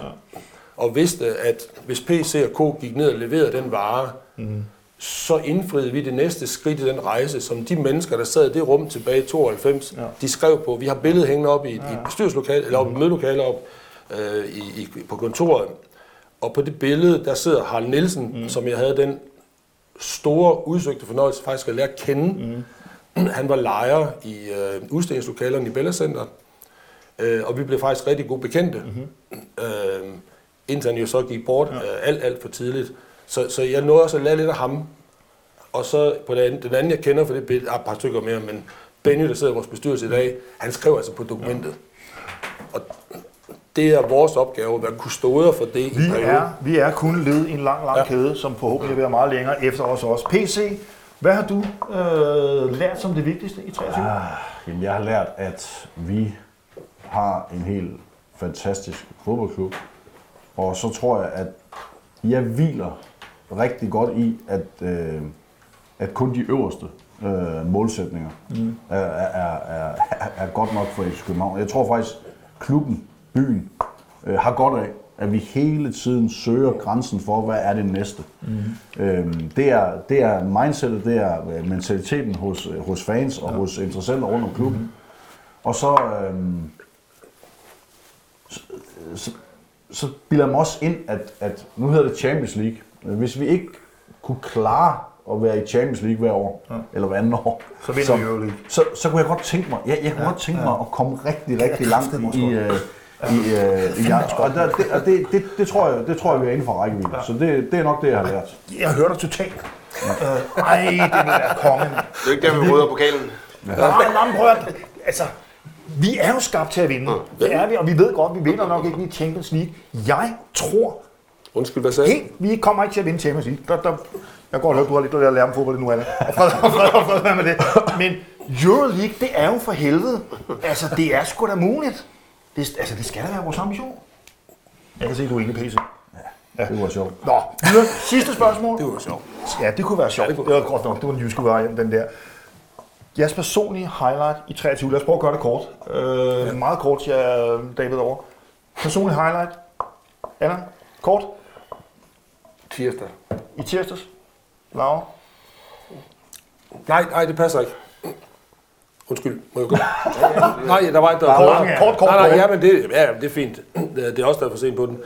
S5: og vidste, at hvis PC og K gik ned og leverede den vare, mm. Så indfriede vi det næste skridt i den rejse, som de mennesker, der sad i det rum tilbage i 92, ja. de skrev på. Vi har billedet hængende op i, ja. i et bestyrelseslokale, eller op i mødelokale op øh, i, i, på kontoret. Og på det billede, der sidder Harald Nielsen, mm. som jeg havde den store, udsøgte fornøjelse faktisk at lære at kende. Mm. Han var lejer i øh, udstillingslokalerne i Bella Center, øh, og vi blev faktisk rigtig gode bekendte, mm-hmm. øh, indtil han jo så gik bort ja. øh, alt, alt for tidligt. Så, så jeg nåede også at lære lidt af ham. Og så på den anden, den anden jeg kender for det billede, ah, et par stykker mere, men Benny, der sidder i vores bestyrelse i dag, han skrev altså på dokumentet. Ja. Og det er vores opgave at være kustoder for det i
S1: Vi
S5: perioden.
S1: er, vi er kun led i en lang, lang. Ja. kæde, som forhåbentlig vil være meget længere efter os også. PC, hvad har du øh, lært som det vigtigste i 23?
S3: Ah, jamen, jeg har lært, at vi har en helt fantastisk fodboldklub. Og så tror jeg, at jeg hviler rigtig godt i, at, øh, at kun de øverste øh, målsætninger mm. er, er, er, er, godt nok for FC København. Jeg tror faktisk, klubben, byen, øh, har godt af, at vi hele tiden søger grænsen for, hvad er det næste. Mm. Øhm, det, er, det er mindsetet, det er øh, mentaliteten hos, hos fans og ja. hos interessenter rundt om klubben. Mm. Og så, øhm, så, så, så bilder man også ind, at, at nu hedder det Champions League. Hvis vi ikke kunne klare at være i Champions League hver år, ja. eller hver andet år,
S1: Så vinder vi Euroleague.
S3: så, så kunne jeg godt tænke mig, jeg, jeg kunne ja, godt tænke ja. mig at komme rigtig, rigtig langt i, øh, i, øh, i jagt. Og, der, det, og det, det, det, tror jeg, det tror jeg, vi er inden for rækkevidde. Ja. Så det, det er nok det, jeg har lært.
S1: Jeg hører dig totalt. Ja. Øh, ej, det vil være kongen.
S4: Det er ikke der, vi rydder pokalen.
S1: Nej, nej, men prøv at, altså, vi er jo skabt til at vinde. Det er vi, og vi ved godt, vi vinder nok ikke i Champions League. Jeg tror
S5: Undskyld, hvad sagde
S1: helt, vi kommer ikke til at vinde Champions League. Der, der, jeg kan godt høre, du har lidt at lære om fodbold nu, Anna. Og fred, og fred, og fred være med det. Men Euroleague, det er jo for helvede. Altså, det er sgu da muligt. Det, altså, det skal da være vores ambition. Jeg kan se, du er enig, PC.
S3: Ja. Det var sjovt.
S1: Nå, videre. Sidste spørgsmål.
S5: Det var sjovt.
S1: Ja, det kunne være sjovt. Det var godt nok. Det var en jyske variant, den der. Jeres personlige highlight i 23. Lad os prøve at gøre det kort. Øh, ja. Meget kort, siger David over. Personlig highlight. Anna, kort.
S5: Tirsdag.
S1: I tirsdags. Laura.
S5: Nej, nej, det passer ikke. Undskyld, må jeg gå? (laughs) nej, der var der
S1: Kort,
S5: var,
S1: kort, kort,
S5: nej, nej, ja, men det, ja, det er fint. Det er også der er for sent på den.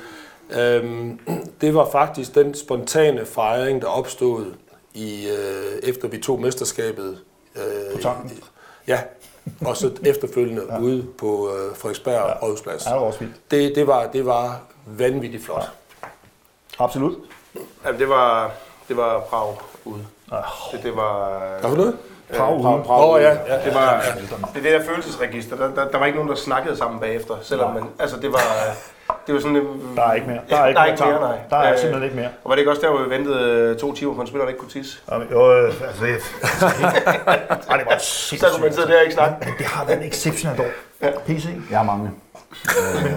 S5: Øhm, det var faktisk den spontane fejring, der opstod i, øh, efter vi tog mesterskabet. Øh,
S1: På tanken.
S5: Ja, og så efterfølgende ja. ude på øh, Frederiksberg ja. Rådhusplads.
S1: Ja, det var også vildt.
S5: Det, det, var, det var vanvittigt flot.
S1: Absolut.
S4: Jamen, det var, det var Prag ude. Det, det var...
S5: Har du noget?
S1: Prag ude.
S4: Prag, Prag
S5: Åh,
S4: ude.
S5: ja, ja,
S4: det var det, er det der følelsesregister. Der, der, der, var ikke nogen, der snakkede sammen bagefter. Selvom man, altså det var, det var sådan... øh,
S1: Der er ikke mere. Der er ikke,
S4: der er
S1: mere,
S4: ikke mere, nej.
S1: Der er
S4: Øh,
S1: simpelthen ikke mere.
S4: Og var det ikke også der, hvor vi ventede øh, to timer på en spiller, der ikke kunne tisse?
S1: Ja, men, Jo, øh, altså det, (laughs) Ej, det var sindssygt.
S4: Så kunne man sidde der og ikke snakke.
S1: Men det har været en exceptionelt år. PC.
S3: Jeg har mange.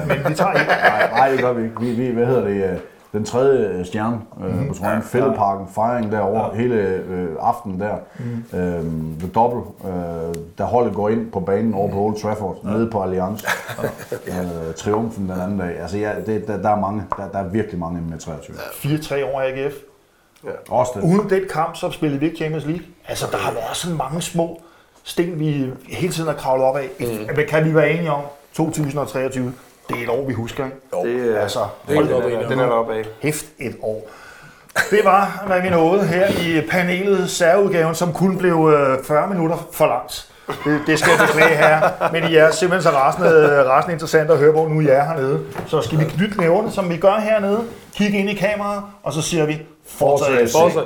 S1: Men vi tager (laughs) ikke.
S3: Nej, nej, det gør vi ikke. Vi, vi, hvad hedder det? Øh, Den tredje stjerne øh, på trøjen, Fældeparken, fejring derovre, hele øh, aftenen der. Mm. Øh, The Double, øh, der holdet går ind på banen over på Old Trafford, nede på Allianz. (laughs) øh, triumfen den anden dag. Altså, ja, det, der, der, er mange. Der, der er virkelig mange med 23.
S1: 4-3 år AGF.
S3: Også det.
S1: Uden den kamp, så spillede vi ikke Champions League. Altså, der har været sådan mange små sten, vi hele tiden har kravlet op af. Mm. Men kan vi være enige om, 2023, det er et år, vi husker, ikke?
S4: Det, øh,
S1: Altså,
S5: Det er
S1: da
S5: op ad.
S4: den er deroppe af.
S1: Hæft et år. Det var, hvad vi nåede her i panelet særudgaven, som kun blev øh, 40 minutter for langt. Det, det skal jeg beklage her, men I er simpelthen så rasende, rasende interessant at høre, hvor nu I er hernede. Så skal vi knytte nævne, som vi gør hernede, kigge ind i kameraet, og så siger vi, fortsæt.
S5: Fortsæt.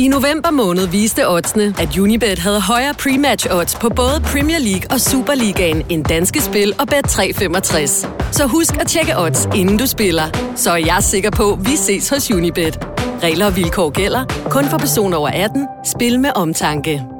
S2: I november måned viste oddsene, at Unibet havde højere pre-match odds på både Premier League og Superligaen end danske spil og Bet365. Så husk at tjekke odds, inden du spiller. Så er jeg sikker på, at vi ses hos Unibet. Regler og vilkår gælder. Kun for personer over 18. Spil med omtanke.